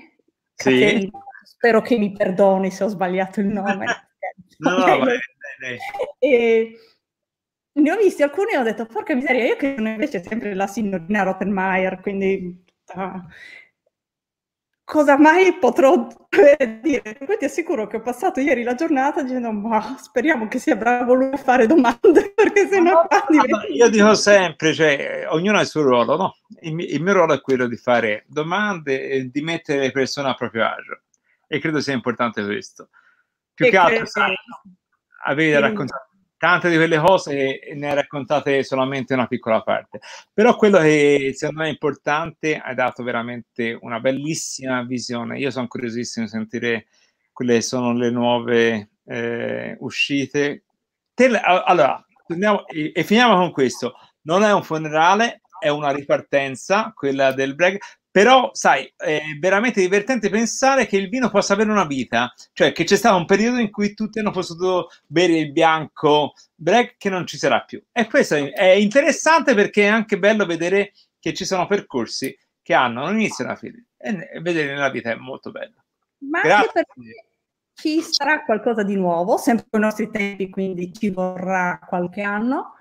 Sì. Caterina, spero che mi perdoni se ho sbagliato il nome. no, no, vai, vai, E ne ho visti alcuni e ho detto, porca miseria, io che sono invece sempre la signorina Rottenmeier, quindi uh, cosa mai potrò dire? Poi ti assicuro che ho passato ieri la giornata dicendo, ma speriamo che sia bravo lui a fare domande, perché se no... Diventa... Io dico sempre, cioè, ognuno ha il suo ruolo, no? Il, il, mio ruolo è quello di fare domande e di mettere le persone a proprio agio. E credo sia importante questo. Più e che altro, sai, avete raccontato tante di quelle cose ne hai raccontate solamente una piccola parte. Però quello che secondo me è importante, hai dato veramente una bellissima visione. Io sono curiosissimo di sentire quelle sono le nuove eh, uscite. Te, allora, torniamo, e, e finiamo con questo. Non è un funerale, è una ripartenza, quella del break, però, sai, è veramente divertente pensare che il vino possa avere una vita, cioè che c'è stato un periodo in cui tutti hanno potuto bere il bianco break che non ci sarà più. E questo è interessante perché è anche bello vedere che ci sono percorsi che hanno un inizio e una fine. E vedere nella vita è molto bello. Ma Grazie. anche perché ci sarà qualcosa di nuovo, sempre con i nostri tempi, quindi ci vorrà qualche anno,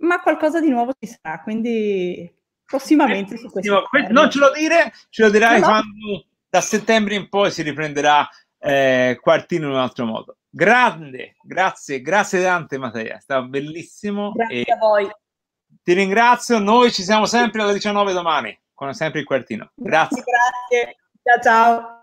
ma qualcosa di nuovo ci sarà, quindi prossimamente su questo. Non ce lo dire, ce lo dirai no. quando da settembre in poi si riprenderà eh, Quartino in un altro modo. Grande, grazie, grazie tante Matteo, è stato bellissimo. Grazie a voi. Ti ringrazio, noi ci siamo sempre alle 19 domani, con sempre il Quartino. Grazie. Grazie, ciao ciao.